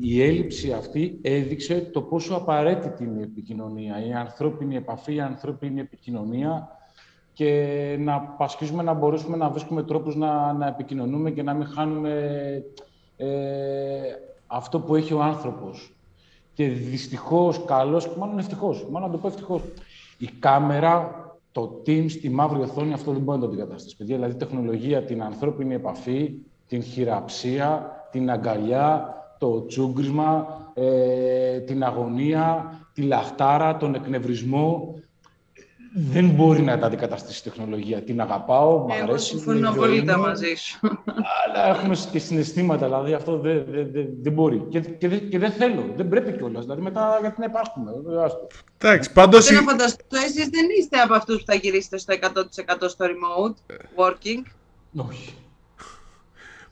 η έλλειψη αυτή έδειξε το πόσο απαραίτητη είναι η επικοινωνία, η ανθρώπινη επαφή, η ανθρώπινη επικοινωνία και να πασχίζουμε να μπορέσουμε να βρίσκουμε τρόπους να, να επικοινωνούμε και να μην χάνουμε ε, αυτό που έχει ο άνθρωπος. Και δυστυχώς, καλώς, μάλλον ευτυχώς, μάλλον να το πω ευτυχώς, η κάμερα, το team στη μαύρη οθόνη, αυτό δεν μπορεί να το αντικαταστήσει. Παιδιά, δηλαδή, τεχνολογία, την ανθρώπινη επαφή, την χειραψία, την αγκαλιά, το τσούγκρισμα, ε, την αγωνία, τη λαχτάρα, τον εκνευρισμό, δεν μπορεί να τα αντικαταστήσει η τεχνολογία. Την αγαπάω, μου αρέσει. Εγώ συμφωνώ πολύ μαζί σου. Αλλά έχουμε και συναισθήματα, δηλαδή αυτό δεν, δεν, δεν, δεν μπορεί. Και, και, και, δεν θέλω, δεν πρέπει κιόλας. Δηλαδή μετά γιατί να υπάρχουμε. Εντάξει, πάντως. Δεν φανταστώ, εσείς δεν είστε από αυτούς που θα γυρίσετε στο 100% στο remote working; Όχι.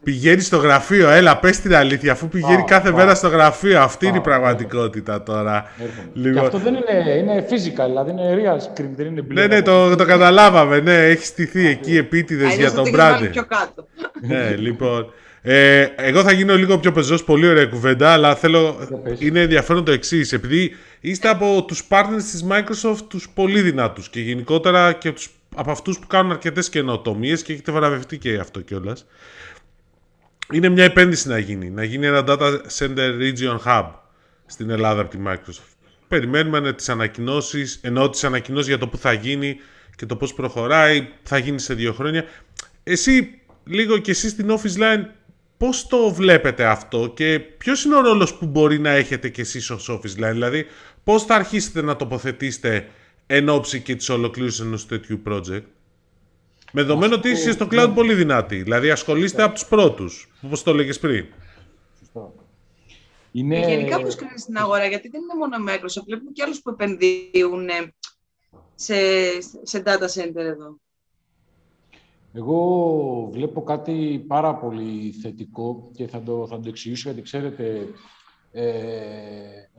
Πηγαίνει στο γραφείο, έλα, πες την αλήθεια, αφού πηγαίνει κάθε μέρα στο γραφείο. Αυτή είναι η πραγματικότητα τώρα. Λοιπόν... Και αυτό δεν είναι, είναι physical, δηλαδή είναι real screen, δεν είναι μπλε. Ναι, ναι, το, το καταλάβαμε, ναι, έχει στηθεί εκεί επίτηδες για τον brand. πιο κάτω. ναι, λοιπόν. Ε, εγώ θα γίνω λίγο πιο πεζός, πολύ ωραία κουβέντα, αλλά θέλω, είναι ενδιαφέρον το εξής. Επειδή είστε από τους partners της Microsoft τους πολύ δυνατούς και γενικότερα και τους, από αυτούς που κάνουν αρκετές καινοτομίες και έχετε βραβευτεί και αυτό κιόλας είναι μια επένδυση να γίνει. Να γίνει ένα data center region hub στην Ελλάδα από τη Microsoft. Περιμένουμε τις ανακοινώσεις, ενώ τις ανακοινώσεις για το που θα γίνει και το πώς προχωράει, θα γίνει σε δύο χρόνια. Εσύ, λίγο και εσείς στην Office Line, πώς το βλέπετε αυτό και ποιος είναι ο ρόλος που μπορεί να έχετε και εσείς ως Office Line, δηλαδή πώς θα αρχίσετε να τοποθετήσετε εν ώψη και της ολοκλήρωσης ενός τέτοιου project; Με δεδομένο ότι είσαι στο cloud πολύ δυνατή. Δηλαδή ασχολείστε από τους πρώτους, όπως το έλεγες πριν. Σωστό. Είναι... Και γενικά πώς κρίνεις την αγορά, γιατί δεν είναι μόνο η Microsoft. Βλέπουμε και άλλους που επενδύουν σε, σε data center εδώ. Εγώ βλέπω κάτι πάρα πολύ θετικό και θα το, θα το εξηγήσω γιατί ξέρετε ε,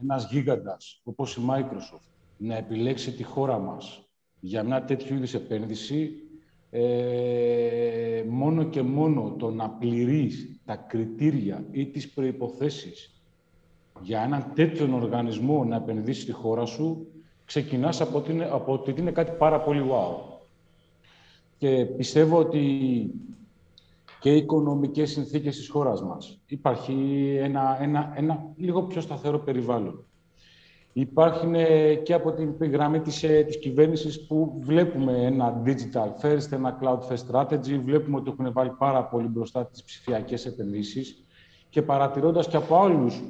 ένας γίγαντας όπως η Microsoft να επιλέξει τη χώρα μας για μια τέτοιου είδους επένδυση ε, μόνο και μόνο το να πληρείς τα κριτήρια ή τις προϋποθέσεις για έναν τέτοιον οργανισμό να επενδύσεις στη χώρα σου, ξεκινάς από ότι, είναι, από ότι είναι κάτι πάρα πολύ wow. Και πιστεύω ότι και οικονομικές συνθήκες της χώρας μας. Υπάρχει ένα, ένα, ένα λίγο πιο σταθερό περιβάλλον. Υπάρχουν και από την γραμμή της, ε, της κυβέρνησης που βλέπουμε ένα digital first, ένα cloud first strategy, βλέπουμε ότι έχουν βάλει πάρα πολύ μπροστά τις ψηφιακές επενδύσεις και παρατηρώντας και από άλλους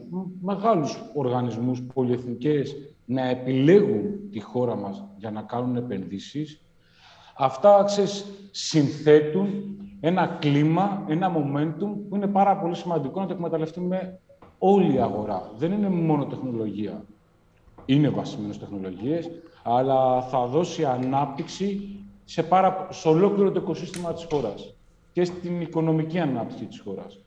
μεγάλους οργανισμούς πολυεθνικές να επιλέγουν τη χώρα μας για να κάνουν επενδύσεις, αυτά ξέρεις, συνθέτουν ένα κλίμα, ένα momentum που είναι πάρα πολύ σημαντικό να το εκμεταλλευτούμε όλη η αγορά. Δεν είναι μόνο τεχνολογία. Είναι βασισμένος τεχνολογίες, αλλά θα δώσει ανάπτυξη σε, πάρα, σε ολόκληρο το οικοσύστημα της χώρας και στην οικονομική ανάπτυξη της χώρας.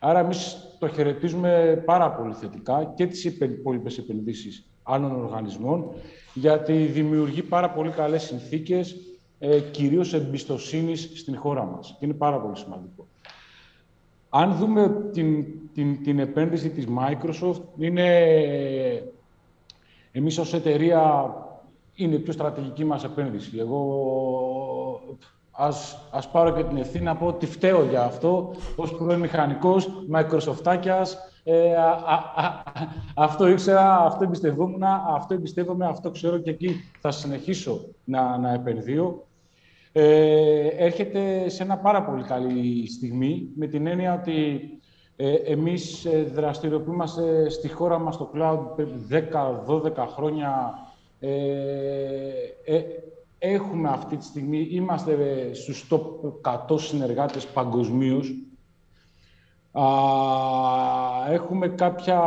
Άρα εμείς το χαιρετίζουμε πάρα πολύ θετικά και τις υπόλοιπες επενδύσεις άλλων οργανισμών, γιατί δημιουργεί πάρα πολύ καλές συνθήκες, ε, κυρίως εμπιστοσύνης στην χώρα μας. Και είναι πάρα πολύ σημαντικό. Αν δούμε την, την, την επένδυση της Microsoft, είναι, εμείς ως εταιρεία είναι η πιο στρατηγική μας επένδυση. Εγώ ας, ας πάρω και την ευθύνη να πω ότι φταίω για αυτό, ως πρώην μηχανικός, Microsoftάκιας, ε, αυτό ήξερα, αυτό εμπιστευόμουν, αυτό εμπιστεύομαι, αυτό ξέρω και εκεί θα συνεχίσω να, να επενδύω. Ε, έρχεται σε ένα πάρα πολύ καλή στιγμή, με την έννοια ότι ε, εμείς ε, δραστηριοποιούμαστε στη χώρα μας στο cloud 10-12 χρόνια. Ε, ε, έχουμε αυτή τη στιγμή, είμαστε στους top 100 συνεργάτες παγκοσμίως έχουμε κάποια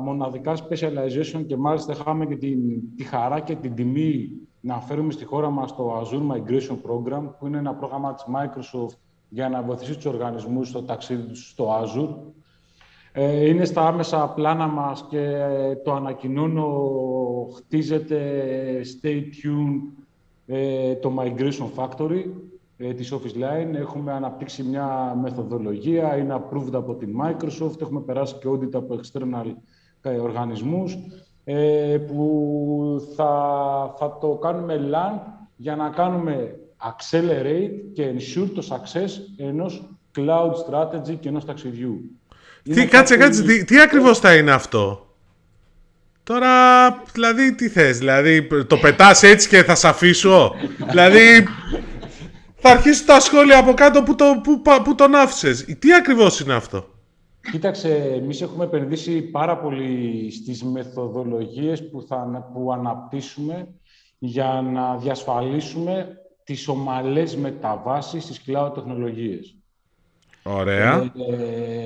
μοναδικά specialization και μάλιστα είχαμε και την, τη χαρά και την τιμή να φέρουμε στη χώρα μας το Azure Migration Program, που είναι ένα πρόγραμμα της Microsoft για να βοηθήσει τους οργανισμούς στο ταξίδι τους στο Azure. Ε, είναι στα άμεσα πλάνα μας και το ανακοινώνω, χτίζεται, stay tuned, ε, το Migration Factory ε, της Office Line. Έχουμε αναπτύξει μια μεθοδολογία, είναι approved από την Microsoft, έχουμε περάσει και audit από external ε, οργανισμούς, ε, που θα, θα το κάνουμε LAN για να κάνουμε accelerate και ensure το success ενός cloud strategy και ενός ταξιδιού. Τι, κάτσε, κάτσε, τι, τι ακριβώς θα είναι αυτό; Τώρα, δηλαδή, τι θες, δηλαδή, το πετάς έτσι και θα σε αφήσω; δηλαδή, θα αρχίσει τα σχόλια από κάτω που, το, που, που τον άφησες. Τι ακριβώς είναι αυτό; Κοίταξε, εμείς έχουμε επενδύσει πάρα πολύ στις μεθοδολογίες που, θα, που αναπτύσσουμε για να διασφαλίσουμε τις ομαλές μεταβάσεις στις cloud τεχνολογίες. Ωραία. Ε,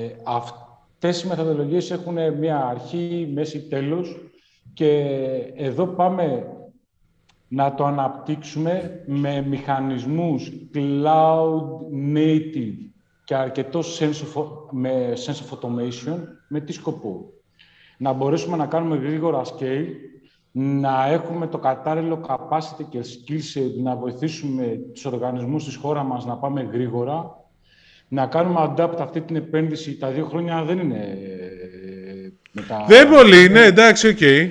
ε, αυτές οι μεθοδολογίες έχουν μια αρχή, μέση, τέλος και εδώ πάμε να το αναπτύξουμε με μηχανισμούς cloud native και αρκετό sense of, με sense of automation, με τι σκοπό. Να μπορέσουμε να κάνουμε γρήγορα scale, να έχουμε το κατάλληλο capacity και skill set, να βοηθήσουμε τους οργανισμούς της χώρας μας να πάμε γρήγορα, να κάνουμε adapt αυτή την επένδυση. Τα δύο χρόνια δεν είναι ε, μετά... Δεν πολύ, ναι, εντάξει, ok. Okay.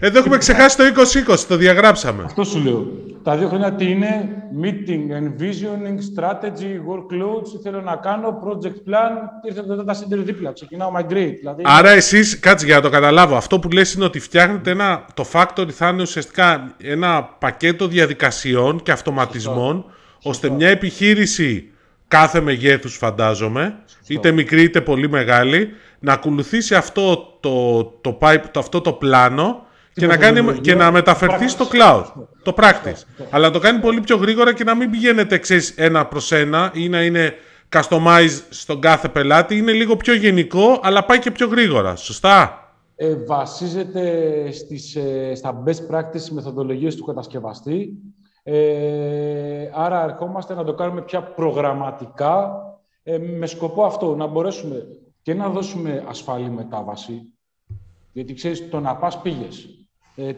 Εδώ έχουμε ξεχάσει το 2020, το διαγράψαμε. Αυτό σου λέω. Τα δύο χρόνια τι είναι, meeting, envisioning, strategy, workloads, θέλω να κάνω, project plan, ήρθε το data center δίπλα, ξεκινάω migrate. Δηλαδή... Άρα εσείς, κάτσε για να το καταλάβω, αυτό που λες είναι ότι φτιάχνετε ένα, το factory θα είναι ουσιαστικά ένα πακέτο διαδικασιών και αυτοματισμών, ώστε μια επιχείρηση κάθε μεγέθους φαντάζομαι, είτε μικρή είτε πολύ μεγάλη, να ακολουθήσει αυτό το, το, pipe, το, αυτό το πλάνο και να, κάνει, και να μεταφερθεί στο cloud, το practice. Αλλά να το κάνει πολύ πιο γρήγορα και να μην πηγαίνετε ξέρεις, ένα προς ένα ή να είναι customize στον κάθε πελάτη. Είναι λίγο πιο γενικό, αλλά πάει και πιο γρήγορα. Σωστά; Ε, βασίζεται στις, ε, στα best practice μεθοδολογίες του κατασκευαστή. Ε, άρα ερχόμαστε να το κάνουμε πια προγραμματικά ε, με σκοπό αυτό, να μπορέσουμε και να δώσουμε ασφαλή μετάβαση. Γιατί ξέρεις, το να πας πήγες, ε,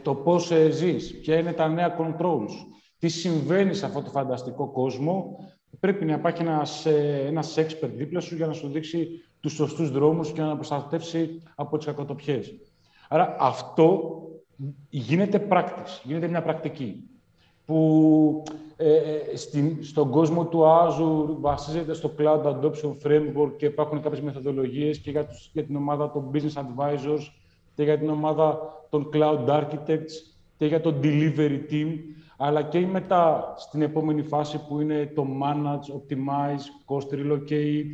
το πώς ε, ζεις, ποια είναι τα νέα controls, τι συμβαίνει σε αυτό το φανταστικό κόσμο, πρέπει να υπάρχει ένας, ε, ένας expert δίπλα σου για να σου δείξει τους σωστούς δρόμους και να προστατεύσει από τις κακοτοπιές. Άρα αυτό γίνεται practice, γίνεται μια πρακτική. που ε, ε, στην, στον κόσμο του Azure βασίζεται στο Cloud Adoption Framework και υπάρχουν κάποιες μεθοδολογίες και για, τους, για την ομάδα των Business Advisors και για την ομάδα των Cloud Architects και για το Delivery Team, αλλά και μετά στην επόμενη φάση που είναι το Manage, Optimize, Cost Relocate,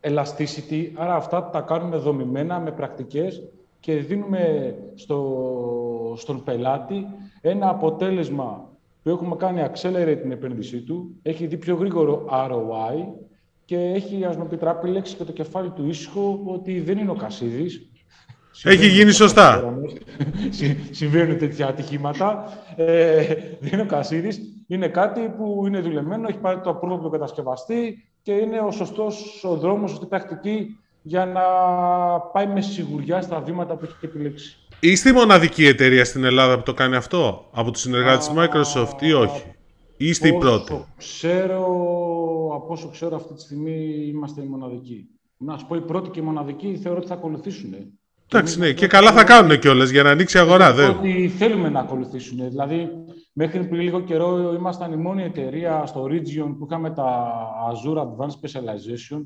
Elasticity. Άρα αυτά τα κάνουμε δομημένα με πρακτικές και δίνουμε στο, στον πελάτη ένα αποτέλεσμα που έχουμε κάνει accelerate την επένδυσή του, έχει δει πιο γρήγορο ROI και έχει, ας με επιτράπει, λέξη και το κεφάλι του ήσυχο ότι δεν είναι ο Κασίδης. Έχει γίνει σωστά. Συμβαίνουν τέτοια ατυχήματα. Ε, δεν είναι ο Κασίδης. Είναι κάτι που είναι δουλεμένο, έχει πάρει το απρόβλεπτο του κατασκευαστή και είναι ο σωστός ο δρόμος, σωστή τακτική για να πάει με σιγουριά στα βήματα που έχει επιλέξει. Είστε η μοναδική εταιρεία στην Ελλάδα που το κάνει αυτό, από τους συνεργάτες της Microsoft ή όχι; Είστε η πρώτη. Ξέρω, από όσο ξέρω αυτή τη στιγμή είμαστε οι μοναδικοί. Να σου πω η πρώτη και η μοναδική θεωρώ ότι θα ακολουθήσουν. Εντάξει, ναι, και καλά θα κάνουν κιόλας για να ανοίξει η αγορά. Δεν. Ότι θέλουμε να ακολουθήσουν. Δηλαδή, μέχρι πριν λίγο καιρό ήμασταν η μόνη εταιρεία στο Region που είχαμε τα Azure Advanced Specialization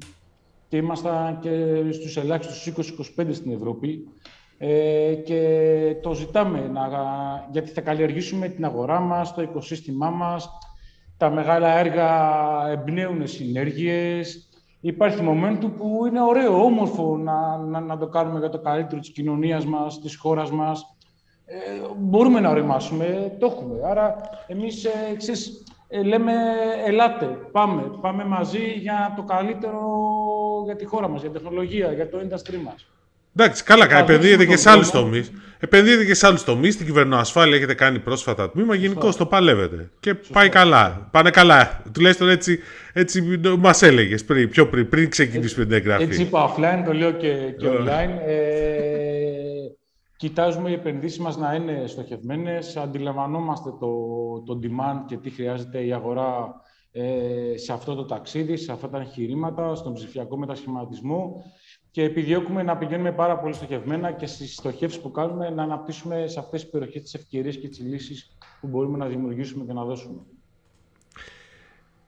και ήμασταν και στους ελάχιστους 20-25 στην Ευρώπη ε, και το ζητάμε να, γιατί θα καλλιεργήσουμε την αγορά μας, το οικοσύστημά μας, τα μεγάλα έργα εμπνέουν συνέργειες, υπάρχει momentum που είναι ωραίο, όμορφο να, να, να, το κάνουμε για το καλύτερο της κοινωνίας μας, της χώρας μας. Ε, μπορούμε να οριμάσουμε, το έχουμε. Άρα εμείς ε, ε, λέμε ελάτε, πάμε, πάμε μαζί για το καλύτερο για τη χώρα μας, για την τεχνολογία, για το industry μας. Εντάξει, καλά, καλά. Επενδύεται και σε άλλους τομείς. Επενδύεται και σε άλλους τομείς. Στην κυβερνοασφάλεια έχετε κάνει πρόσφατα τμήμα. Γενικώ το παλεύετε. Και πάει καλά. Πάνε καλά. Τουλάχιστον έτσι, έτσι μας έλεγες πριν, πιο πριν, πριν ξεκινήσει την εγγραφή. Έτσι είπα offline, το λέω και, και online. Ε, κοιτάζουμε οι επενδύσεις μας να είναι στοχευμένες. Αντιλαμβανόμαστε το, το demand και τι χρειάζεται η αγορά ε, σε αυτό το ταξίδι, σε αυτά τα εγχειρήματα, στον ψηφιακό μετασχηματισμό και επιδιώκουμε να πηγαίνουμε πάρα πολύ στοχευμένα και στις στοχεύσεις που κάνουμε να αναπτύσσουμε σε αυτές τις περιοχές τις ευκαιρίες και τις λύσεις που μπορούμε να δημιουργήσουμε και να δώσουμε.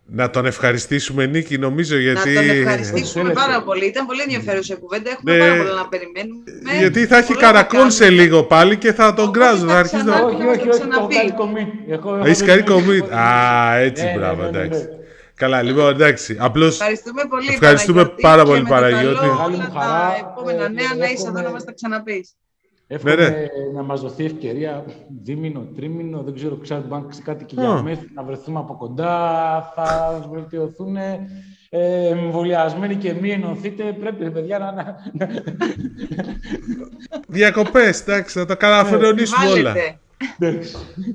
Να τον ευχαριστήσουμε, Νίκη, νομίζω, γιατί... Να τον ευχαριστήσουμε πάρα πολύ. Ήταν πολύ ενδιαφέρουσα η κουβέντα. Έχουμε ναι, πάρα πολλά να περιμένουμε. Γιατί θα έχει καρακόν σε λίγο πάλι και θα τον κράζουν. Θα αρχίσει να... Όχι, όχι, όχι, το κάνει commit. Έχει κάνει commit. Α, έτσι, ναι, μπράβο, ναι, εντάξει. Καλά, λοιπόν, εντάξει. Απλώς. Ευχαριστούμε πολύ. Ευχαριστούμε πάρα πολύ, Παραγιώτη. Όλα τα επόμενα νέα να είσαι εδώ να μας τα ξαναπείς. Εύχομαι ναι, ναι. να μας δοθεί ευκαιρία δίμηνο, τρίμηνο, δεν ξέρω, ξέρω αν κάτι και για μέθη, να βρεθούμε από κοντά, θα βελτιωθούν ε, εμβολιασμένοι και μη ενωθείτε, πρέπει παιδιά να... Διακοπές, εντάξει, θα τα καταφερονίσουμε όλα.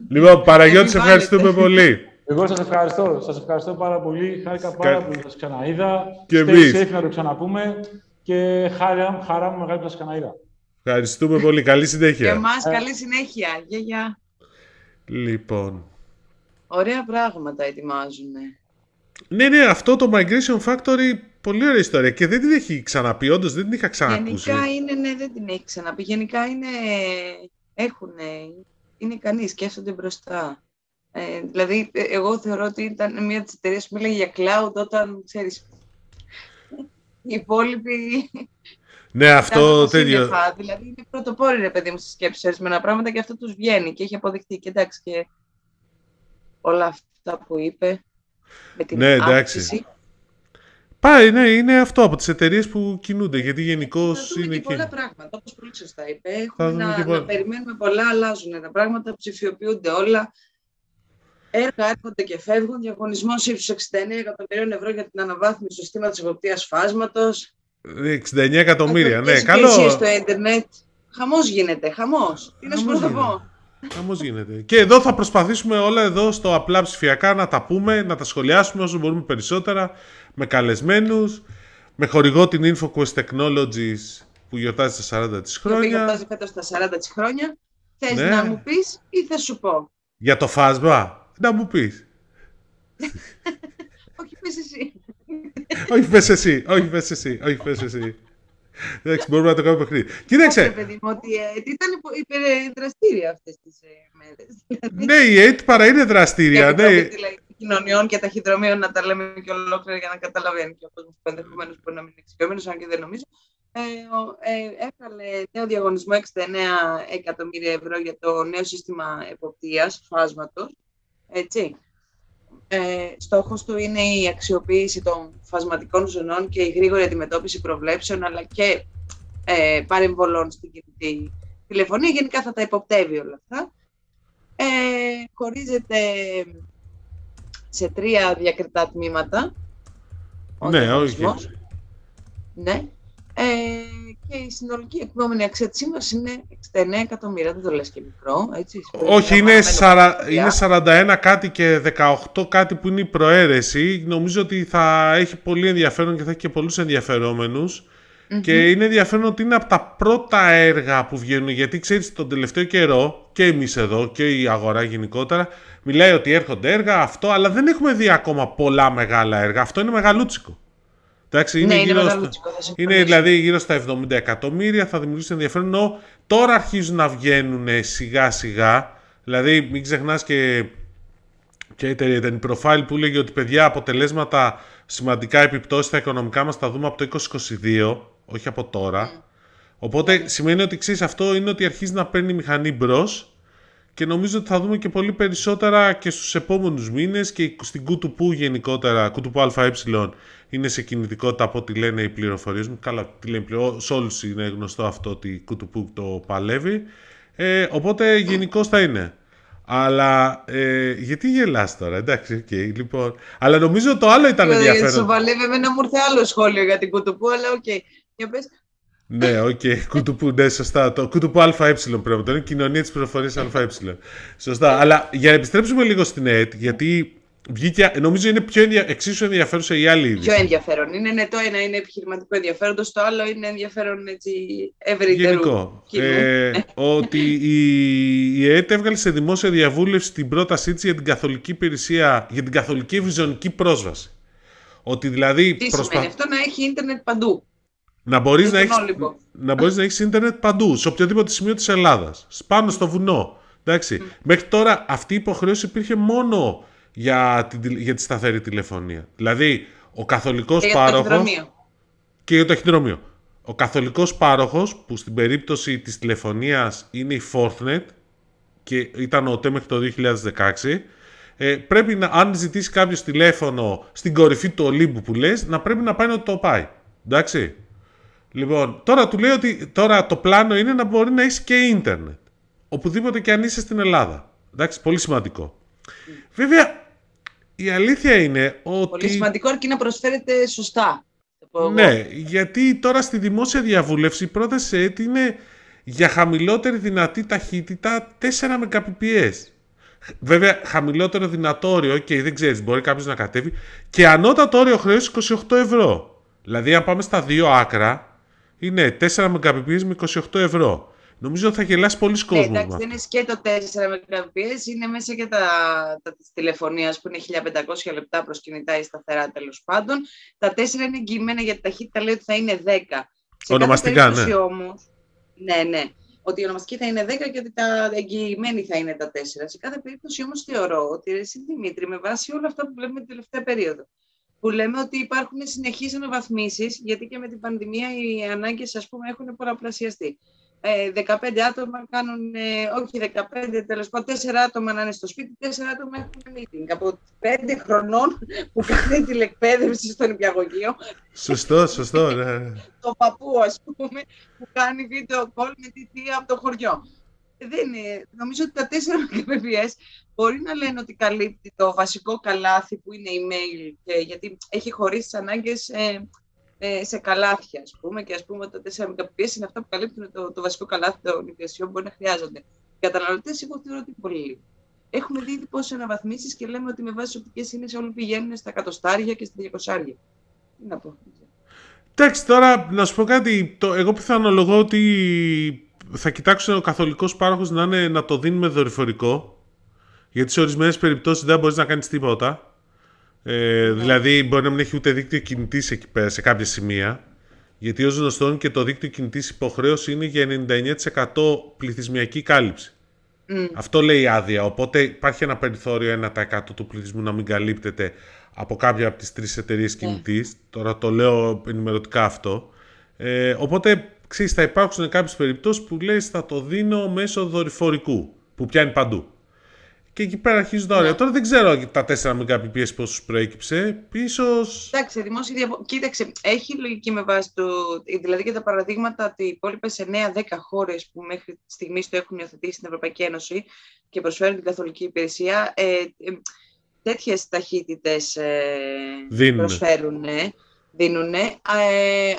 λοιπόν, Παραγιώτη, σε ευχαριστούμε πολύ. Εγώ σας ευχαριστώ. Σας ευχαριστώ πάρα πολύ. Χάρηκα πάρα πολύ που σας ξαναείδα. Και εμείς. safe να το ξαναπούμε. Και χαρά, χαρά μου μεγάλη που σας ξαναείδα. Ευχαριστούμε πολύ. Καλή συνέχεια. Και εμάς καλή συνέχεια. Γεια, γεια. Λοιπόν. Ωραία πράγματα ετοιμάζουν. Ναι, ναι, αυτό το Migration Factory, πολύ ωραία ιστορία και δεν την έχει ξαναπεί, όντως δεν την είχα ξανακούσει. Γενικά είναι, ναι, δεν την έχει ξαναπεί. Γενικά είναι, έχουν, είναι ικανοί, σκέφτονται μπροστά. Ε, δηλαδή, ε, εγώ θεωρώ ότι ήταν μια από τις εταιρείες που μίλαγε για cloud όταν, ξέρεις, οι υπόλοιποι... Ναι, αυτό τέτοιο. Δηλαδή, είναι πρωτοπόροι, ρε παιδί μου, στις σκέψεις ορισμένα πράγματα και αυτό τους βγαίνει και έχει αποδειχτεί. Και εντάξει, και όλα αυτά που είπε με την ναι, εντάξει. Πάει, ναι, είναι αυτό από τις εταιρείες που κινούνται. Γιατί γενικώς είναι. Και πολλά πράγματα, όπως πολύ σωστά είπε. Έχουμε να, να, περιμένουμε πολλά, αλλάζουν τα πράγματα, ψηφιοποιούνται όλα έργα έρχονται και φεύγουν. Διαγωνισμός ύψους 69 εκατομμυρίων ευρώ για την αναβάθμιση του συστήματος εποπτείας φάσματος. 69 εκατομμύρια, ναι. Καλό. στο Ιντερνετ. Χαμός γίνεται, χαμός. Τι να σου πω. Χαμός γίνεται. Και εδώ θα προσπαθήσουμε όλα εδώ στο απλά ψηφιακά να τα πούμε, να τα σχολιάσουμε όσο μπορούμε περισσότερα με καλεσμένους, με χορηγό την InfoQuest Technologies που γιορτάζει τα 40 της χρόνια. Που γιορτάζει φέτος τα 40 της χρόνια. Θες ναι. να μου πεις ή θα σου πω; Για το φάσμα να μου πεις; Όχι, πες εσύ. όχι, πες εσύ. Όχι, πες εσύ. Όχι, πες εσύ. Εντάξει, μπορούμε να το κάνουμε παιχνίδι. Κοίταξε. Όχι, παιδί μου, ότι ε, ήταν υπερδραστήρια αυτές τις ε, μέρες. ναι, η ΕΕΤ παρά είναι δραστήρια. Και ναι. δηλαδή, κοινωνιών και ταχυδρομείων να τα λέμε και ολόκληρα για να καταλαβαίνει και ο κόσμος που ενδεχομένως μπορεί να μην είναι εξοικειωμένος, αν και δεν νομίζω. Ε, ε, έβγαλε νέο διαγωνισμό 69 εκατομμύρια ευρώ για το νέο σύστημα εποπτείας φάσματος. Έτσι. Ε, στόχος του είναι η αξιοποίηση των φασματικών ζωνών και η γρήγορη αντιμετώπιση προβλέψεων αλλά και ε, παρεμβολών στην κινητή τηλεφωνία. Γενικά θα τα υποπτεύει όλα αυτά. Ε, χωρίζεται σε τρία διακριτά τμήματα. Ναι, όχι. Ναι. Ε, και η συνολική εκπόμενη αξία της σύμβασης είναι 69 εκατομμύρια. Δεν το λες και μικρό, έτσι. Όχι, είναι, σαρα... είναι 41 κάτι και 18 κάτι που είναι η προαίρεση. Νομίζω ότι θα έχει πολύ ενδιαφέρον και θα έχει και πολλούς Και είναι ενδιαφέρον ότι είναι από τα πρώτα έργα που βγαίνουν, γιατί ξέρεις τον τελευταίο καιρό, και εμείς εδώ και η αγορά γενικότερα, μιλάει ότι έρχονται έργα, αυτό, αλλά δεν έχουμε δει ακόμα πολλά μεγάλα έργα. Αυτό είναι μεγαλούτσικο. Εντάξει, είναι, ναι, γύρω είναι, στα, είναι δηλαδή γύρω στα 70 εκατομμύρια, θα δημιουργήσει ενδιαφέρον. Ενώ τώρα αρχίζουν να βγαίνουν σιγά σιγά. Δηλαδή, μην ξεχνάς και, και ήταν η profile που λέγει ότι παιδιά αποτελέσματα σημαντικά επιπτώσεις στα οικονομικά μας θα δούμε από το 2022, όχι από τώρα. Mm. Οπότε mm. σημαίνει ότι ξέρεις αυτό είναι ότι αρχίζει να παίρνει η μηχανή μπρος και νομίζω ότι θα δούμε και πολύ περισσότερα και στους επόμενους μήνες και στην Κουτουπού γενικότερα, Κουτουπού ΑΕ είναι σε κινητικότητα από ό,τι λένε οι πληροφορίες μου. Καλά, τι λένε πλέον, σε όλους είναι γνωστό αυτό ότι Κουτουπού το παλεύει. Ε, οπότε γενικώ θα είναι. Αλλά ε, γιατί γελάς τώρα, εντάξει, okay, λοιπόν. Αλλά νομίζω το άλλο ήταν ενδιαφέρον. Σου παλεύει, εμένα μου ήρθε άλλο σχόλιο για την Κουτουπού, αλλά ok. Okay. Για πες, ναι, ok. Okay. Κουτουπού, ναι, σωστά. Το κουτουπού ΑΕ πρέπει να το είναι κοινωνία της πληροφορίας ΑΕ. Σωστά. Αλλά για να επιστρέψουμε λίγο στην ΕΕΤΤ, γιατί βγήκε, νομίζω είναι πιο ενδια... εξίσου ενδιαφέρουσα η άλλη είδηση. Πιο ενδιαφέρον. Είναι, ναι, το ένα είναι επιχειρηματικό ενδιαφέρον, το άλλο είναι ενδιαφέρον έτσι ευρύτερο. Γενικό. Ε, ότι η, η ΕΕΤΤ έβγαλε σε δημόσια διαβούλευση την πρότασή της για την καθολική υπηρεσία, για την καθολική ευρυζωνική πρόσβαση. Ότι δηλαδή. Τι προσπα... σημαίνει αυτό να έχει ίντερνετ παντού. Να μπορείς να, έχεις, να μπορείς να έχεις ίντερνετ παντού, σε οποιοδήποτε σημείο της Ελλάδας. Πάνω στο βουνό. Εντάξει. Μέχρι τώρα αυτή η υποχρέωση υπήρχε μόνο για τη, για τη σταθερή τηλεφωνία. Δηλαδή, ο καθολικός και πάροχος... Και για το ταχυδρομείο. Ο καθολικός πάροχος, που στην περίπτωση της τηλεφωνίας είναι η Forthnet και ήταν ο ΤΕ μέχρι το 2016, ε, πρέπει να, αν ζητήσει κάποιος τηλέφωνο στην κορυφή του Ολύμπου που λες, να πρέπει να πάει να το πάει. Εντάξει. Λοιπόν, τώρα του λέει ότι τώρα το πλάνο είναι να μπορεί να έχει και ίντερνετ. Οπουδήποτε και αν είσαι στην Ελλάδα. Εντάξει, πολύ σημαντικό. Βέβαια, η αλήθεια είναι ότι... Πολύ σημαντικό αρκεί να προσφέρετε σωστά. Ναι, γιατί τώρα στη δημόσια διαβούλευση η πρόταση έτσι είναι για χαμηλότερη δυνατή ταχύτητα 4 Mbps. Βέβαια, χαμηλότερο δυνατό όριο, okay, δεν ξέρεις, μπορεί κάποιος να κατέβει. Και ανώτατο όριο χρέωση 28 ευρώ. Δηλαδή, αν πάμε στα δύο άκρα, είναι 4 Mbps με 28 ευρώ. Νομίζω θα γελάσει πολλοί κόσμος. Ναι, εντάξει, δεν είναι και το 4 Mbps, είναι μέσα και τα, τα της τηλεφωνίας που είναι 1500 λεπτά προς κινητά ή σταθερά τέλος πάντων. Τα 4 είναι εγγυημένα για τη ταχύτητα, λέει ότι θα είναι 10. Σε Ονομαστικά, ναι. Όμως, ναι, ναι. Ότι η ονομαστική θα είναι 10 και ότι τα εγγυημένη θα είναι τα 4. Σε κάθε περίπτωση όμως θεωρώ ότι εσύ Δημήτρη, με βάση όλα αυτά που βλέπουμε την τελευταία περίοδο, που λέμε ότι υπάρχουν συνεχείς αναβαθμίσεις, γιατί και με την πανδημία οι ανάγκες, ας πούμε, έχουν πολλαπλασιαστεί. 15 ε, άτομα κάνουν, ε, όχι 15, τέλος πάντων, 4 άτομα να είναι στο σπίτι, 4 άτομα έχουν meeting. Από 5 χρονών που κάνει τηλεκπαίδευση στο νηπιαγωγείο. Σωστό, σωστό, ναι. το παππού, ας πούμε, που κάνει βίντεο call με τη θεία από το χωριό. Δεν είναι. Νομίζω ότι τα 4 Mbps μπορεί να λένε ότι καλύπτει το βασικό καλάθι που είναι email, και, γιατί έχει χωρίσει τις ανάγκες ε, ε, σε καλάθια, ας πούμε, και ας πούμε ότι τα 4 Mbps είναι αυτά που καλύπτουν το, το βασικό καλάθι των υπηρεσιών που μπορεί να χρειάζονται. Οι καταναλωτές, εγώ θεωρώ ότι πολύ λίγο. Έχουμε δει πόσες αναβαθμίσεις και λέμε ότι με βάση τις οπτικές ίνε όλοι πηγαίνουν στα εκατοστάρια και στα διακοσάρια. Τι να πω. Εντάξει, τώρα να σου πω κάτι. Το, εγώ πιθανολογώ ότι θα κοιτάξουν ο καθολικός πάροχος να, να το δίνουμε δορυφορικό. Γιατί σε ορισμένες περιπτώσεις δεν μπορείς να κάνεις τίποτα. Ε, ναι. Δηλαδή, μπορεί να μην έχει ούτε δίκτυο κινητής εκεί πέρα σε κάποια σημεία. Γιατί ως γνωστόν και το δίκτυο κινητής υποχρέωση είναι για 99% πληθυσμιακή κάλυψη. Αυτό λέει η άδεια. Οπότε υπάρχει ένα περιθώριο 1% του πληθυσμού να μην καλύπτεται από κάποια από τις τρεις εταιρείες ναι. κινητής. Τώρα το λέω ενημερωτικά αυτό. Ε, οπότε, ξέρεις, θα υπάρξουν κάποιες περιπτώσεις που λες θα το δίνω μέσω δορυφορικού, που πιάνει παντού. Και εκεί πέρα αρχίζουν τα όρια. Ναι. Τώρα δεν ξέρω τα 4 Mbps πόσου προέκυψε. Ίσως... Εντάξει, δημόσια διαβο... Κοίταξε, έχει λογική με βάση το. Δηλαδή και τα παραδείγματα ότι οι υπόλοιπες 9-10 χώρες που μέχρι στιγμής το έχουν υιοθετήσει στην Ευρωπαϊκή Ένωση και προσφέρουν την καθολική υπηρεσία, ε, ε, τέτοιες ταχύτητες ε, προσφέρουν δίνουν. Ε,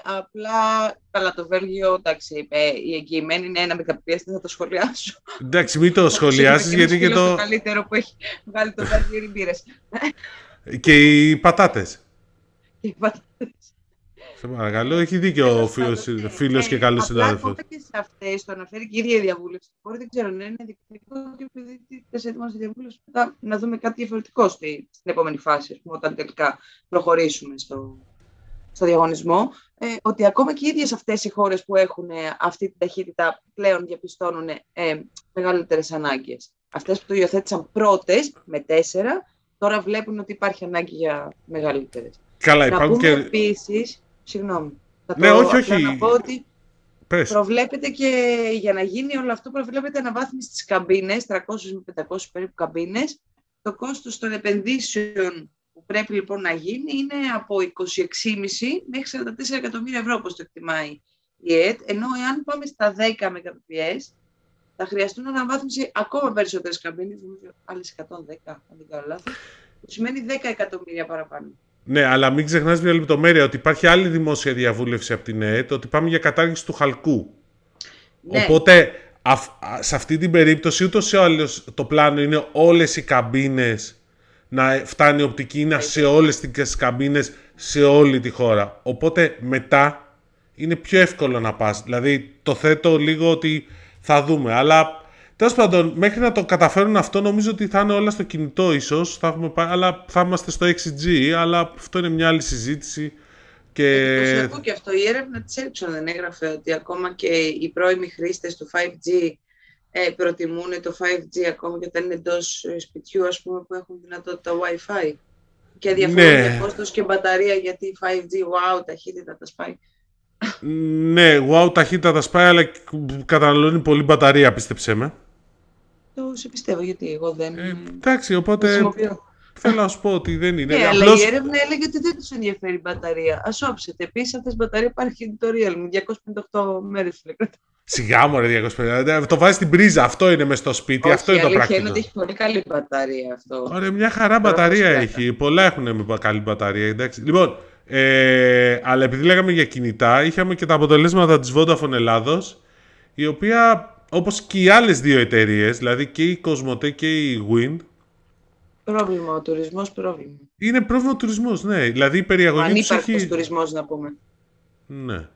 απλά, καλά, το Βέλγιο, εντάξει, ε, η εγγυημένη είναι ένα Mbps, δεν θα το σχολιάσω. Εντάξει, μην το σχολιάσεις, γιατί και το... το καλύτερο που έχει βγάλει το Βέλγιο είναι οι Και οι πατάτες. Και οι πατάτες. Σε παρακαλώ, έχει δίκιο ο φίλος, και καλός συνάδελφος. Ακόμα και σε αυτές το αναφέρει και η ίδια διαβούλευση. Μπορεί δεν ξέρω, να είναι διεκδικό και επειδή δεν έτοιμο στη διαβούλευση, μετά να δούμε κάτι διαφορετικό στην επόμενη φάση, όταν τελικά προχωρήσουμε στο, στο διαγωνισμό, ε, ότι ακόμα και οι ίδιες αυτές οι χώρες που έχουν ε, αυτή τη ταχύτητα πλέον διαπιστώνουν ε, μεγαλύτερες ανάγκες. Αυτές που το υιοθέτησαν πρώτες με τέσσερα, τώρα βλέπουν ότι υπάρχει ανάγκη για μεγαλύτερες. Καλά, να πούμε και... επίσης, συγγνώμη, θα ναι, το, όχι, όχι. να πω ότι Πες. προβλέπεται και για να γίνει όλο αυτό προβλέπεται αναβάθμιση στις καμπίνες, 300 με 500 περίπου καμπίνες, το κόστος των επενδύσεων που πρέπει λοιπόν να γίνει είναι από 26,5 μέχρι 44 εκατομμύρια ευρώ, όπως το εκτιμάει η ΕΕΤ, ενώ εάν πάμε στα 10 Mbps, θα χρειαστούν αναβάθμιση ακόμα περισσότερες καμπίνες, νομίζω άλλες 110, αν δεν κάνω λάθος, που σημαίνει 10 εκατομμύρια παραπάνω. Ναι, αλλά μην ξεχνάς μια λεπτομέρεια ότι υπάρχει άλλη δημόσια διαβούλευση από την ΕΕΤ, ότι πάμε για κατάργηση του χαλκού. Ναι. Οπότε, σε αυτή την περίπτωση, ούτως ή άλλως το πλάνο είναι όλες οι καμπίνες να φτάνει οπτική ίνα σε όλες τις καμπίνες σε όλη τη χώρα. Οπότε μετά είναι πιο εύκολο να πας. Δηλαδή το θέτω λίγο ότι θα δούμε. Αλλά τέλος πάντων μέχρι να το καταφέρουν αυτό νομίζω ότι θα είναι όλα στο κινητό ίσως. Θα έχουμε, αλλά θα είμαστε στο 6G. Αλλά αυτό είναι μια άλλη συζήτηση. Και... Ε, και αυτό. Η έρευνα της Ericsson δεν έγραφε ότι ακόμα και οι πρώιμοι χρήστες του 5G ε, προτιμούν το 5G ακόμα και όταν είναι εντός ε, σπιτιού ας πούμε, που έχουν δυνατότητα Wi-Fi. Και διαφορά ναι. κόστος και μπαταρία γιατί 5G, wow, ταχύτητα τα σπάει. Ναι, wow, ταχύτητα τα σπάει, αλλά καταναλώνει πολύ μπαταρία, πίστεψέ με. Το σε πιστεύω, γιατί εγώ δεν... Ε, εντάξει, οπότε θέλω να σου πω ότι δεν είναι. Ναι, αλλά η έρευνα έλεγε ότι δεν τους ενδιαφέρει η μπαταρία. Α όψετε. Επίσης, αυτές τι μπαταρία υπάρχει το Realme, 258 μέρες Σιγά μου, ρε 250. Το βάζει στην πρίζα. Αυτό είναι μες στο σπίτι. Όχι, αυτό είναι το πρακτικό. είναι ότι έχει πολύ καλή μπαταρία αυτό. Ωραία, μια χαρά μπαταρία έχει. Πολλά έχουν με καλή μπαταρία. Εντάξει. Λοιπόν, ε, αλλά επειδή λέγαμε για κινητά, είχαμε και τα αποτελέσματα της Vodafone Ελλάδος, η οποία όπως και οι άλλες δύο εταιρείες, δηλαδή και η Cosmote και η Wind. Πρόβλημα, ο τουρισμός πρόβλημα. Είναι πρόβλημα ο τουρισμός, ναι. Δηλαδή η περιαγωγή Ανύπαρκτος έχει... τουρισμός, να πούμε. Ναι.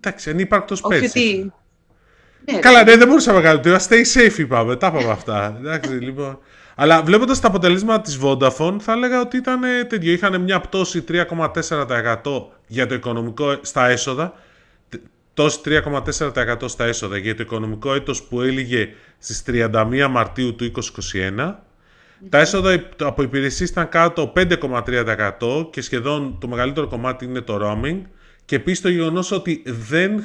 Εντάξει, ανύπαρκτος πέρσι. Όχι ναι, Καλά, ναι, δεν μπορούσαμε να κάνουμε Stay safe είπαμε. Τα είπαμε αυτά. Εντάξει, λοιπόν. Αλλά βλέποντας τα αποτελέσματα της Vodafone, θα έλεγα ότι ήταν ε, τέτοιο. Είχαν μια πτώση 3,4% για το οικονομικό στα έσοδα. Πτώση 3,4% στα έσοδα για το οικονομικό έτος που έλυγε στις 31 Μαρτίου του 2021. Τα έσοδα από υπηρεσίες ήταν κάτω 5,3% και σχεδόν το μεγαλύτερο κομμάτι είναι το roaming. Και επίσης το γεγονός ότι δεν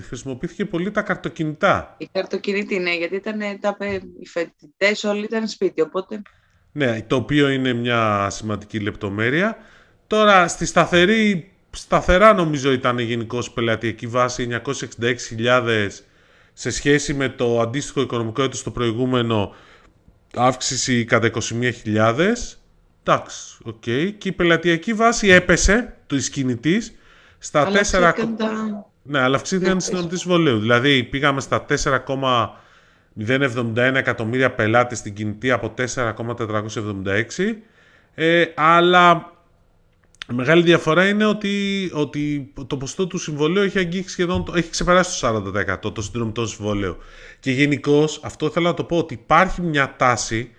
χρησιμοποιήθηκε πολύ τα καρτοκινητά. Η καρτοκινητή, ναι, γιατί ήταν τα, οι φοιτητές όλοι ήταν σπίτι, οπότε. Ναι, το οποίο είναι μια σημαντική λεπτομέρεια. Τώρα, στη σταθερή, σταθερά νομίζω ήταν γενικώ πελατειακή βάση 966.000 σε σχέση με το αντίστοιχο οικονομικό έτος το προηγούμενο αύξηση κατά 21.000. Εντάξει, ok. Okay. Και η πελατειακή βάση έπεσε του κινητής στα 4... Ναι, αλλά αυξήθηκαν οι συνδρομητές συμβολαίου. Δηλαδή πήγαμε στα 4,071 εκατομμύρια πελάτες στην κινητή από 4,476. Ε, αλλά μεγάλη διαφορά είναι ότι, ότι το ποσοστό του συμβολαίου έχει αγγίξει σχεδόν, έχει ξεπεράσει το 40% των συνδρομητών συμβολαίου. Και γενικώς αυτό θέλω να το πω ότι υπάρχει μια τάση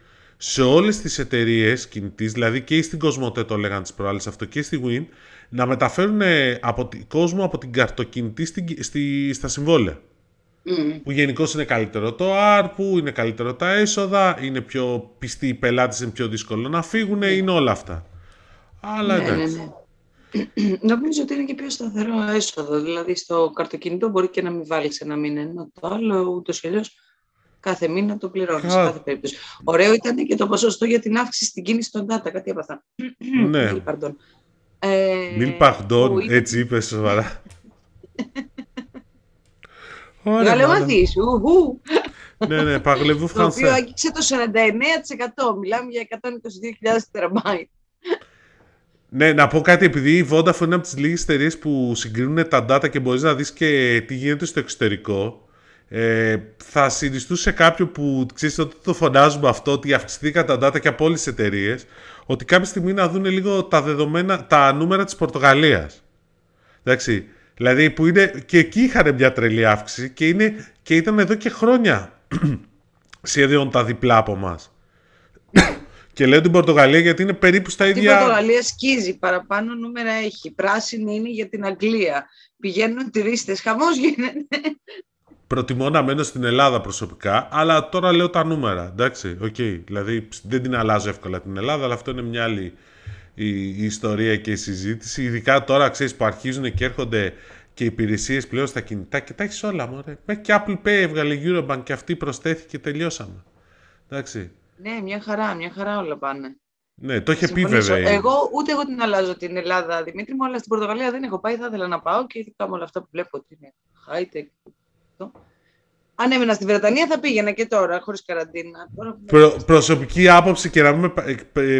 σε όλες τις εταιρείες κινητής, δηλαδή και στην Cosmote το λέγανε τις προάλλες αυτό και στη Win, να μεταφέρουν από, κόσμο από την καρτοκινητή στη, στη, στα συμβόλαια. Mm. Που γενικώς είναι καλύτερο το ARPU, είναι καλύτερο τα έσοδα, είναι πιο πιστοί οι πελάτες, είναι πιο δύσκολο να φύγουν, είναι όλα αυτά. Αλλά Ναι, ναι, εντάξει. ναι. Νομίζω ότι είναι και πιο σταθερό έσοδο. Δηλαδή, στο καρτοκινητό μπορεί και να μην βάλεις ένα μήνα, ενώ το άλλο ούτως ή αλλιώς κάθε μήνα το πληρώνεις σε Κα- κάθε περίπτωση. Ωραίο ήταν και το ποσοστό για την αύξηση στην κίνηση των data, κάτι από αυτά. Ναι. Μιλ, pardon. Ε, Μιλ παχντών, που ήταν- έτσι είπες σοβαρά. Ωραία, μάνα. Γαλλομαθής, ουχου, Ναι, ναι, παρλεβού το οποίο φρανσέ. άγγιξε το 49%. Μιλάμε για 122.000 τεραμπάιτ. Ναι, να πω κάτι, επειδή η Vodafone είναι από τις λίγες εταιρείες που συγκρίνουν τα data και μπορείς να δεις και τι γίνεται στο εξωτερικό. Ε, θα συνιστούσε κάποιο που ξέρεις ότι το φωνάζουμε αυτό, ότι αυξηθήκαν τα data και από όλες τις εταιρείες, ότι κάποια στιγμή να δουν λίγο τα δεδομένα, τα νούμερα της Πορτογαλίας. Εντάξει, δηλαδή που είναι, και εκεί είχαν μια τρελή αύξηση και, είναι, και ήταν εδώ και χρόνια σχεδόν τα διπλά από μας. και λέω την Πορτογαλία γιατί είναι περίπου στα Η ίδια... Πορτογαλία σκίζει, παραπάνω νούμερα έχει. Πράσινη είναι για την Αγγλία. Πηγαίνουν τουρίστες, χαμός γίνεται. Προτιμώ να μένω στην Ελλάδα προσωπικά, αλλά τώρα λέω τα νούμερα. Εντάξει, οκ. Δηλαδή δεν την αλλάζω εύκολα την Ελλάδα, αλλά αυτό είναι μια άλλη η, η ιστορία και η συζήτηση. Ειδικά τώρα ξέρεις που αρχίζουν και έρχονται και υπηρεσίες πλέον στα κινητά και τα έχεις όλα. Μωρέ. Μέχρι και Apple Pay έβγαλε Eurobank και αυτή προσθέθηκε και τελειώσαμε. Εντάξει. Ναι, μια χαρά, μια χαρά όλα πάνε. Ναι, το είχε πει Συμφωνήσω. βέβαια. η- Εγώ ούτε εγώ την αλλάζω την Ελλάδα, Δημήτρη μου, αλλά στην Πορτογαλία δεν έχω πάει. Θα ήθελα να πάω και ειδικά με όλα αυτά που βλέπω ότι είναι high-tech. αυτό. Αν έμενα στη Βρετανία θα πήγαινα και τώρα, χωρίς καραντίνα. Τώρα που- Προ, προσωπική άποψη και να μην.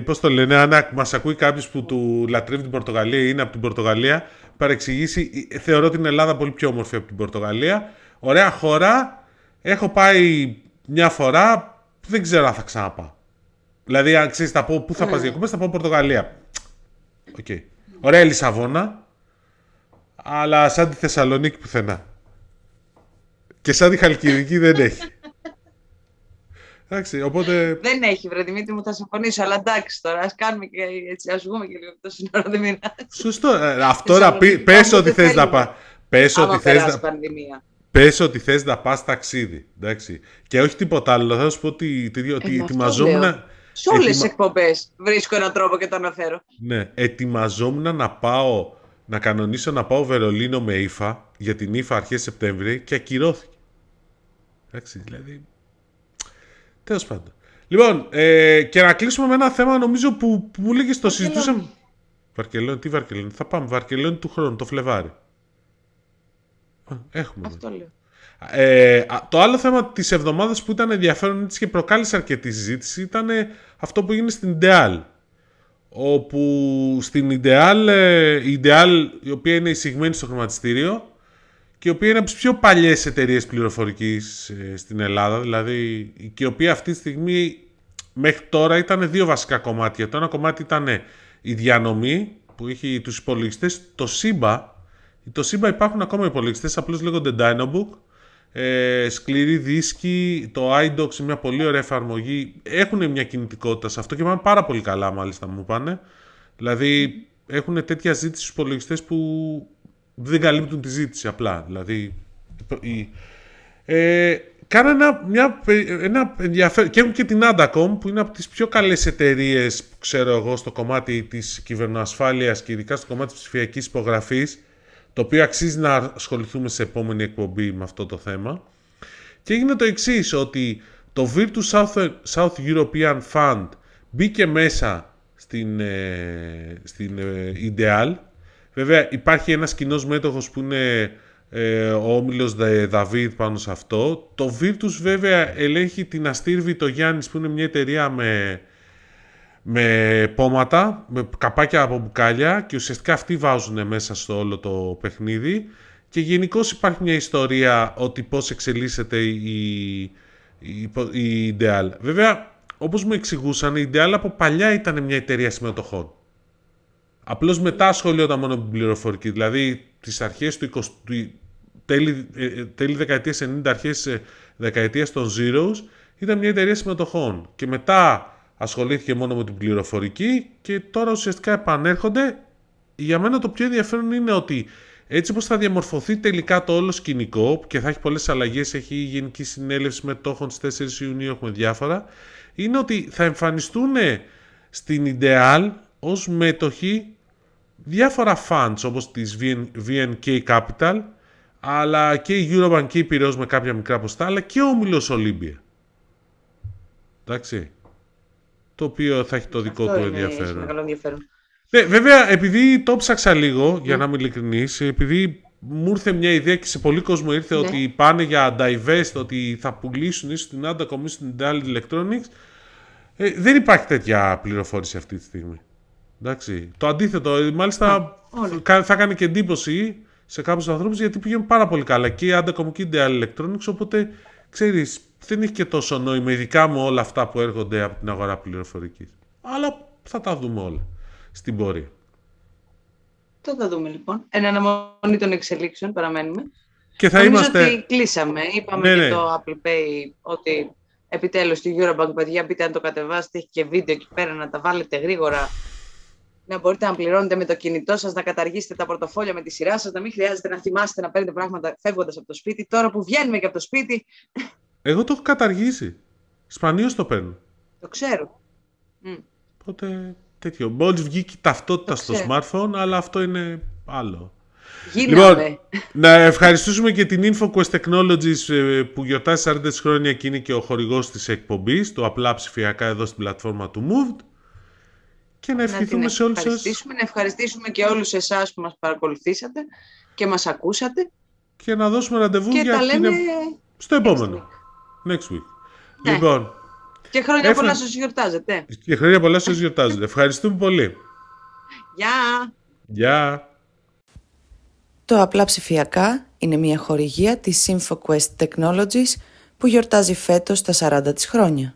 Πώς το λένε, αν μας ακούει κάποιος που του λατρεύει την Πορτογαλία ή είναι από την Πορτογαλία, παρεξηγήσει. ε, Θεωρώ την Ελλάδα πολύ πιο όμορφη από την Πορτογαλία. Ωραία χώρα. Έχω πάει μια φορά. Δεν ξέρω αν θα ξαναπάω. Δηλαδή, αν ξέρεις, θα πω πού θα Ναι. πας διακοπές, θα πω Πορτογαλία. Οκ. Ωραία η Λισαβόνα. Αλλά σαν τη Θεσσαλονίκη πουθενά. Και σαν τη Χαλκιδική δεν έχει. Εντάξει, οπότε Δεν έχει, βρε Δημήτρη μου, θα συμφωνήσω. Αλλά εντάξει τώρα, ας κάνουμε και έτσι, ας βγούμε και λίγο από το σύνορο, δεν πειράζει. Σωστό. Ε, αυτό να πει, Θεσσαλονίκη, πες πάμε ότι δεν θες να θέλουμε. πας. Πες Άμα ότι, θες περάσει να, πανδημία. πες ότι θες να πας ταξίδι. Εντάξει. Και όχι τίποτα άλλο. Θα σου πω ότι, ότι Ε, αυτό ετοιμαζόμουν, λέω. Σε όλες τις Ετοιμα- εκπομπές βρίσκω έναν τρόπο και το αναφέρω. ναι, ετοιμαζόμουν να πάω, να κανονίσω να πάω Βερολίνο με ύφα, για την ύφα αρχές Σεπτέμβρη και ακυρώθηκε. Εντάξει, δηλαδή... Τέλος πάντων. Λοιπόν, ε, και να κλείσουμε με ένα θέμα νομίζω που, που μου λέγες το Βαρκελόνη. συζητούσαμε. Βαρκελόνη, τι Βαρκελόνη; Θα πάμε Βαρκελόνη του χρόνου, το Φλεβάρι. Α, Έχουμε. ναι. Αυτό λέω. Ε, α, το άλλο θέμα της εβδομάδας που ήταν ενδιαφέρον έτσι και προκάλεσε αρκετή συζήτηση ήταν ε, αυτό που έγινε στην Ideal. Όπου στην Ideal, ε, η Ideal η οποία είναι εισηγμένη στο χρηματιστήριο και η οποία είναι από τις πιο παλιές εταιρείες πληροφορικής ε, στην Ελλάδα δηλαδή και η οποία αυτή τη στιγμή μέχρι τώρα ήταν δύο βασικά κομμάτια. Το ένα κομμάτι ήταν η διανομή που έχει τους υπολογιστές, το SIBA. Το SIBA υπάρχουν ακόμα υπολογιστές, απλώς λέγονται Dynabook. Ε, σκληρή δίσκη, το iDocs είναι μια πολύ ωραία εφαρμογή. Έχουν μια κινητικότητα σε αυτό και πάνε πάρα πολύ καλά μάλιστα μου πάνε. Δηλαδή έχουν τέτοια ζήτηση στους υπολογιστές που δεν καλύπτουν τη ζήτηση απλά. Δηλαδή η, ε, κάνω ένα, μια, ένα ενδιαφέρον και έχουν και την Adacom που είναι από τις πιο καλές εταιρείες που ξέρω εγώ στο κομμάτι της κυβερνοασφάλειας και ειδικά στο κομμάτι της ψηφιακής υπογραφής το οποίο αξίζει να ασχοληθούμε σε επόμενη εκπομπή με αυτό το θέμα. Και έγινε το εξής ότι το Virtus South, South European Fund μπήκε μέσα στην, ε, στην ε, Ideal. Βέβαια υπάρχει ένας κοινός μέτοχος που είναι ε, ο Όμιλος Δαβίδ πάνω σε αυτό. Το Virtus βέβαια ελέγχει την Αστήρβη το Γιάννης που είναι μια εταιρεία με, με πόματα, με καπάκια από μπουκάλια και ουσιαστικά αυτοί βάζουν μέσα στο όλο το παιχνίδι και γενικώς υπάρχει μια ιστορία ότι πώς εξελίσσεται η, η, η Ideal. Βέβαια, όπως μου εξηγούσαν, η Ideal από παλιά ήταν μια εταιρεία συμμετοχών. Απλώς μετά ασχολιόταν μόνο με την πληροφορική. Δηλαδή, τις αρχές του 20, του, τέλη, ε, τέλη δεκαετίας 90, αρχές ε, δεκαετίας των Zeros, ήταν μια εταιρεία συμμετοχών. Και μετά ασχολήθηκε μόνο με την πληροφορική και τώρα ουσιαστικά επανέρχονται για μένα το πιο ενδιαφέρον είναι ότι έτσι όπως θα διαμορφωθεί τελικά το όλο σκηνικό και θα έχει πολλές αλλαγές, έχει η Γενική Συνέλευση Μετόχων στις 4 Ιουνίου, έχουμε διάφορα, είναι ότι θα εμφανιστούν στην Ideal ως μέτοχοι διάφορα funds όπως της VNK Capital, αλλά και η Eurobank και η Piraeus με κάποια μικρά ποστά, αλλά και ο Όμιλος Ολύμπια. Εντάξει. Το οποίο θα έχει το δικό Αυτό του είναι ενδιαφέρον. Μεγάλο ενδιαφέρον. Ναι, βέβαια, επειδή το ψάξα λίγο, για να είμαι ειλικρινής, επειδή μου ήρθε μια ιδέα και σε πολλοί κόσμο ήρθε Ναι. ότι πάνε για divest, ότι θα πουλήσουν ίσως την Άντακομ ή στην Dell Electronics, ε, δεν υπάρχει τέτοια πληροφόρηση αυτή τη στιγμή. Εντάξει. Το αντίθετο, ε, μάλιστα όλοι. κα- θα κάνει και εντύπωση σε κάποιους ανθρώπους γιατί πήγαινε πάρα πολύ καλά και η Άντακομ και η Dell Electronics, οπότε ξέρεις, δεν έχει και τόσο νόημα, ειδικά με όλα αυτά που έρχονται από την αγορά πληροφορικής. Αλλά θα τα δούμε όλα στην πορεία. Θα τα δούμε λοιπόν. Εν αναμονή των εξελίξεων παραμένουμε. Και θα Νομίζω είμαστε... ότι κλείσαμε. Είπαμε Ναι, και ναι. το Apple Pay ότι επιτέλους στη Eurobank, παιδιά, μπείτε να το κατεβάσετε, έχει και βίντεο εκεί πέρα να τα βάλετε γρήγορα. Να μπορείτε να πληρώνετε με το κινητό σας, να καταργήσετε τα πορτοφόλια με τη σειρά σας, να μην χρειάζεται να θυμάστε να παίρνετε πράγματα φεύγοντας από το σπίτι. Τώρα που βγαίνουμε και από το σπίτι, Εγώ το έχω καταργήσει. Σπανίως το παίρνω. το ξέρω. Μμ. Οπότε τέτοιο. Μόλις βγήκε η ταυτότητα Το στο ξέρω. smartphone, αλλά αυτό είναι άλλο. Γίναμε. Λοιπόν, να ευχαριστήσουμε και την InfoQuest Technologies ε, που γιορτάζει 40 της χρόνια και είναι και ο χορηγός της εκπομπής, το απλά ψηφιακά εδώ στην πλατφόρμα του Moved. Και να να την ευχηθούμε σε όλους σας. ευχαριστήσουμε, να ευχαριστήσουμε και όλους εσάς που μας παρακολουθήσατε και μας ακούσατε Και να δώσουμε ραντεβού και για τα την... λέμε στο επόμενο. Next week. Ναι. Λοιπόν, και χρόνια Έφα- πολλά σας γιορτάζετε. και χρόνια πολλά σας γιορτάζετε. Ευχαριστούμε πολύ. Γεια! Γεια. Το απλά ψηφιακά είναι μια χορηγία της InfoQuest Technologies που γιορτάζει φέτος τα 40 της χρόνια.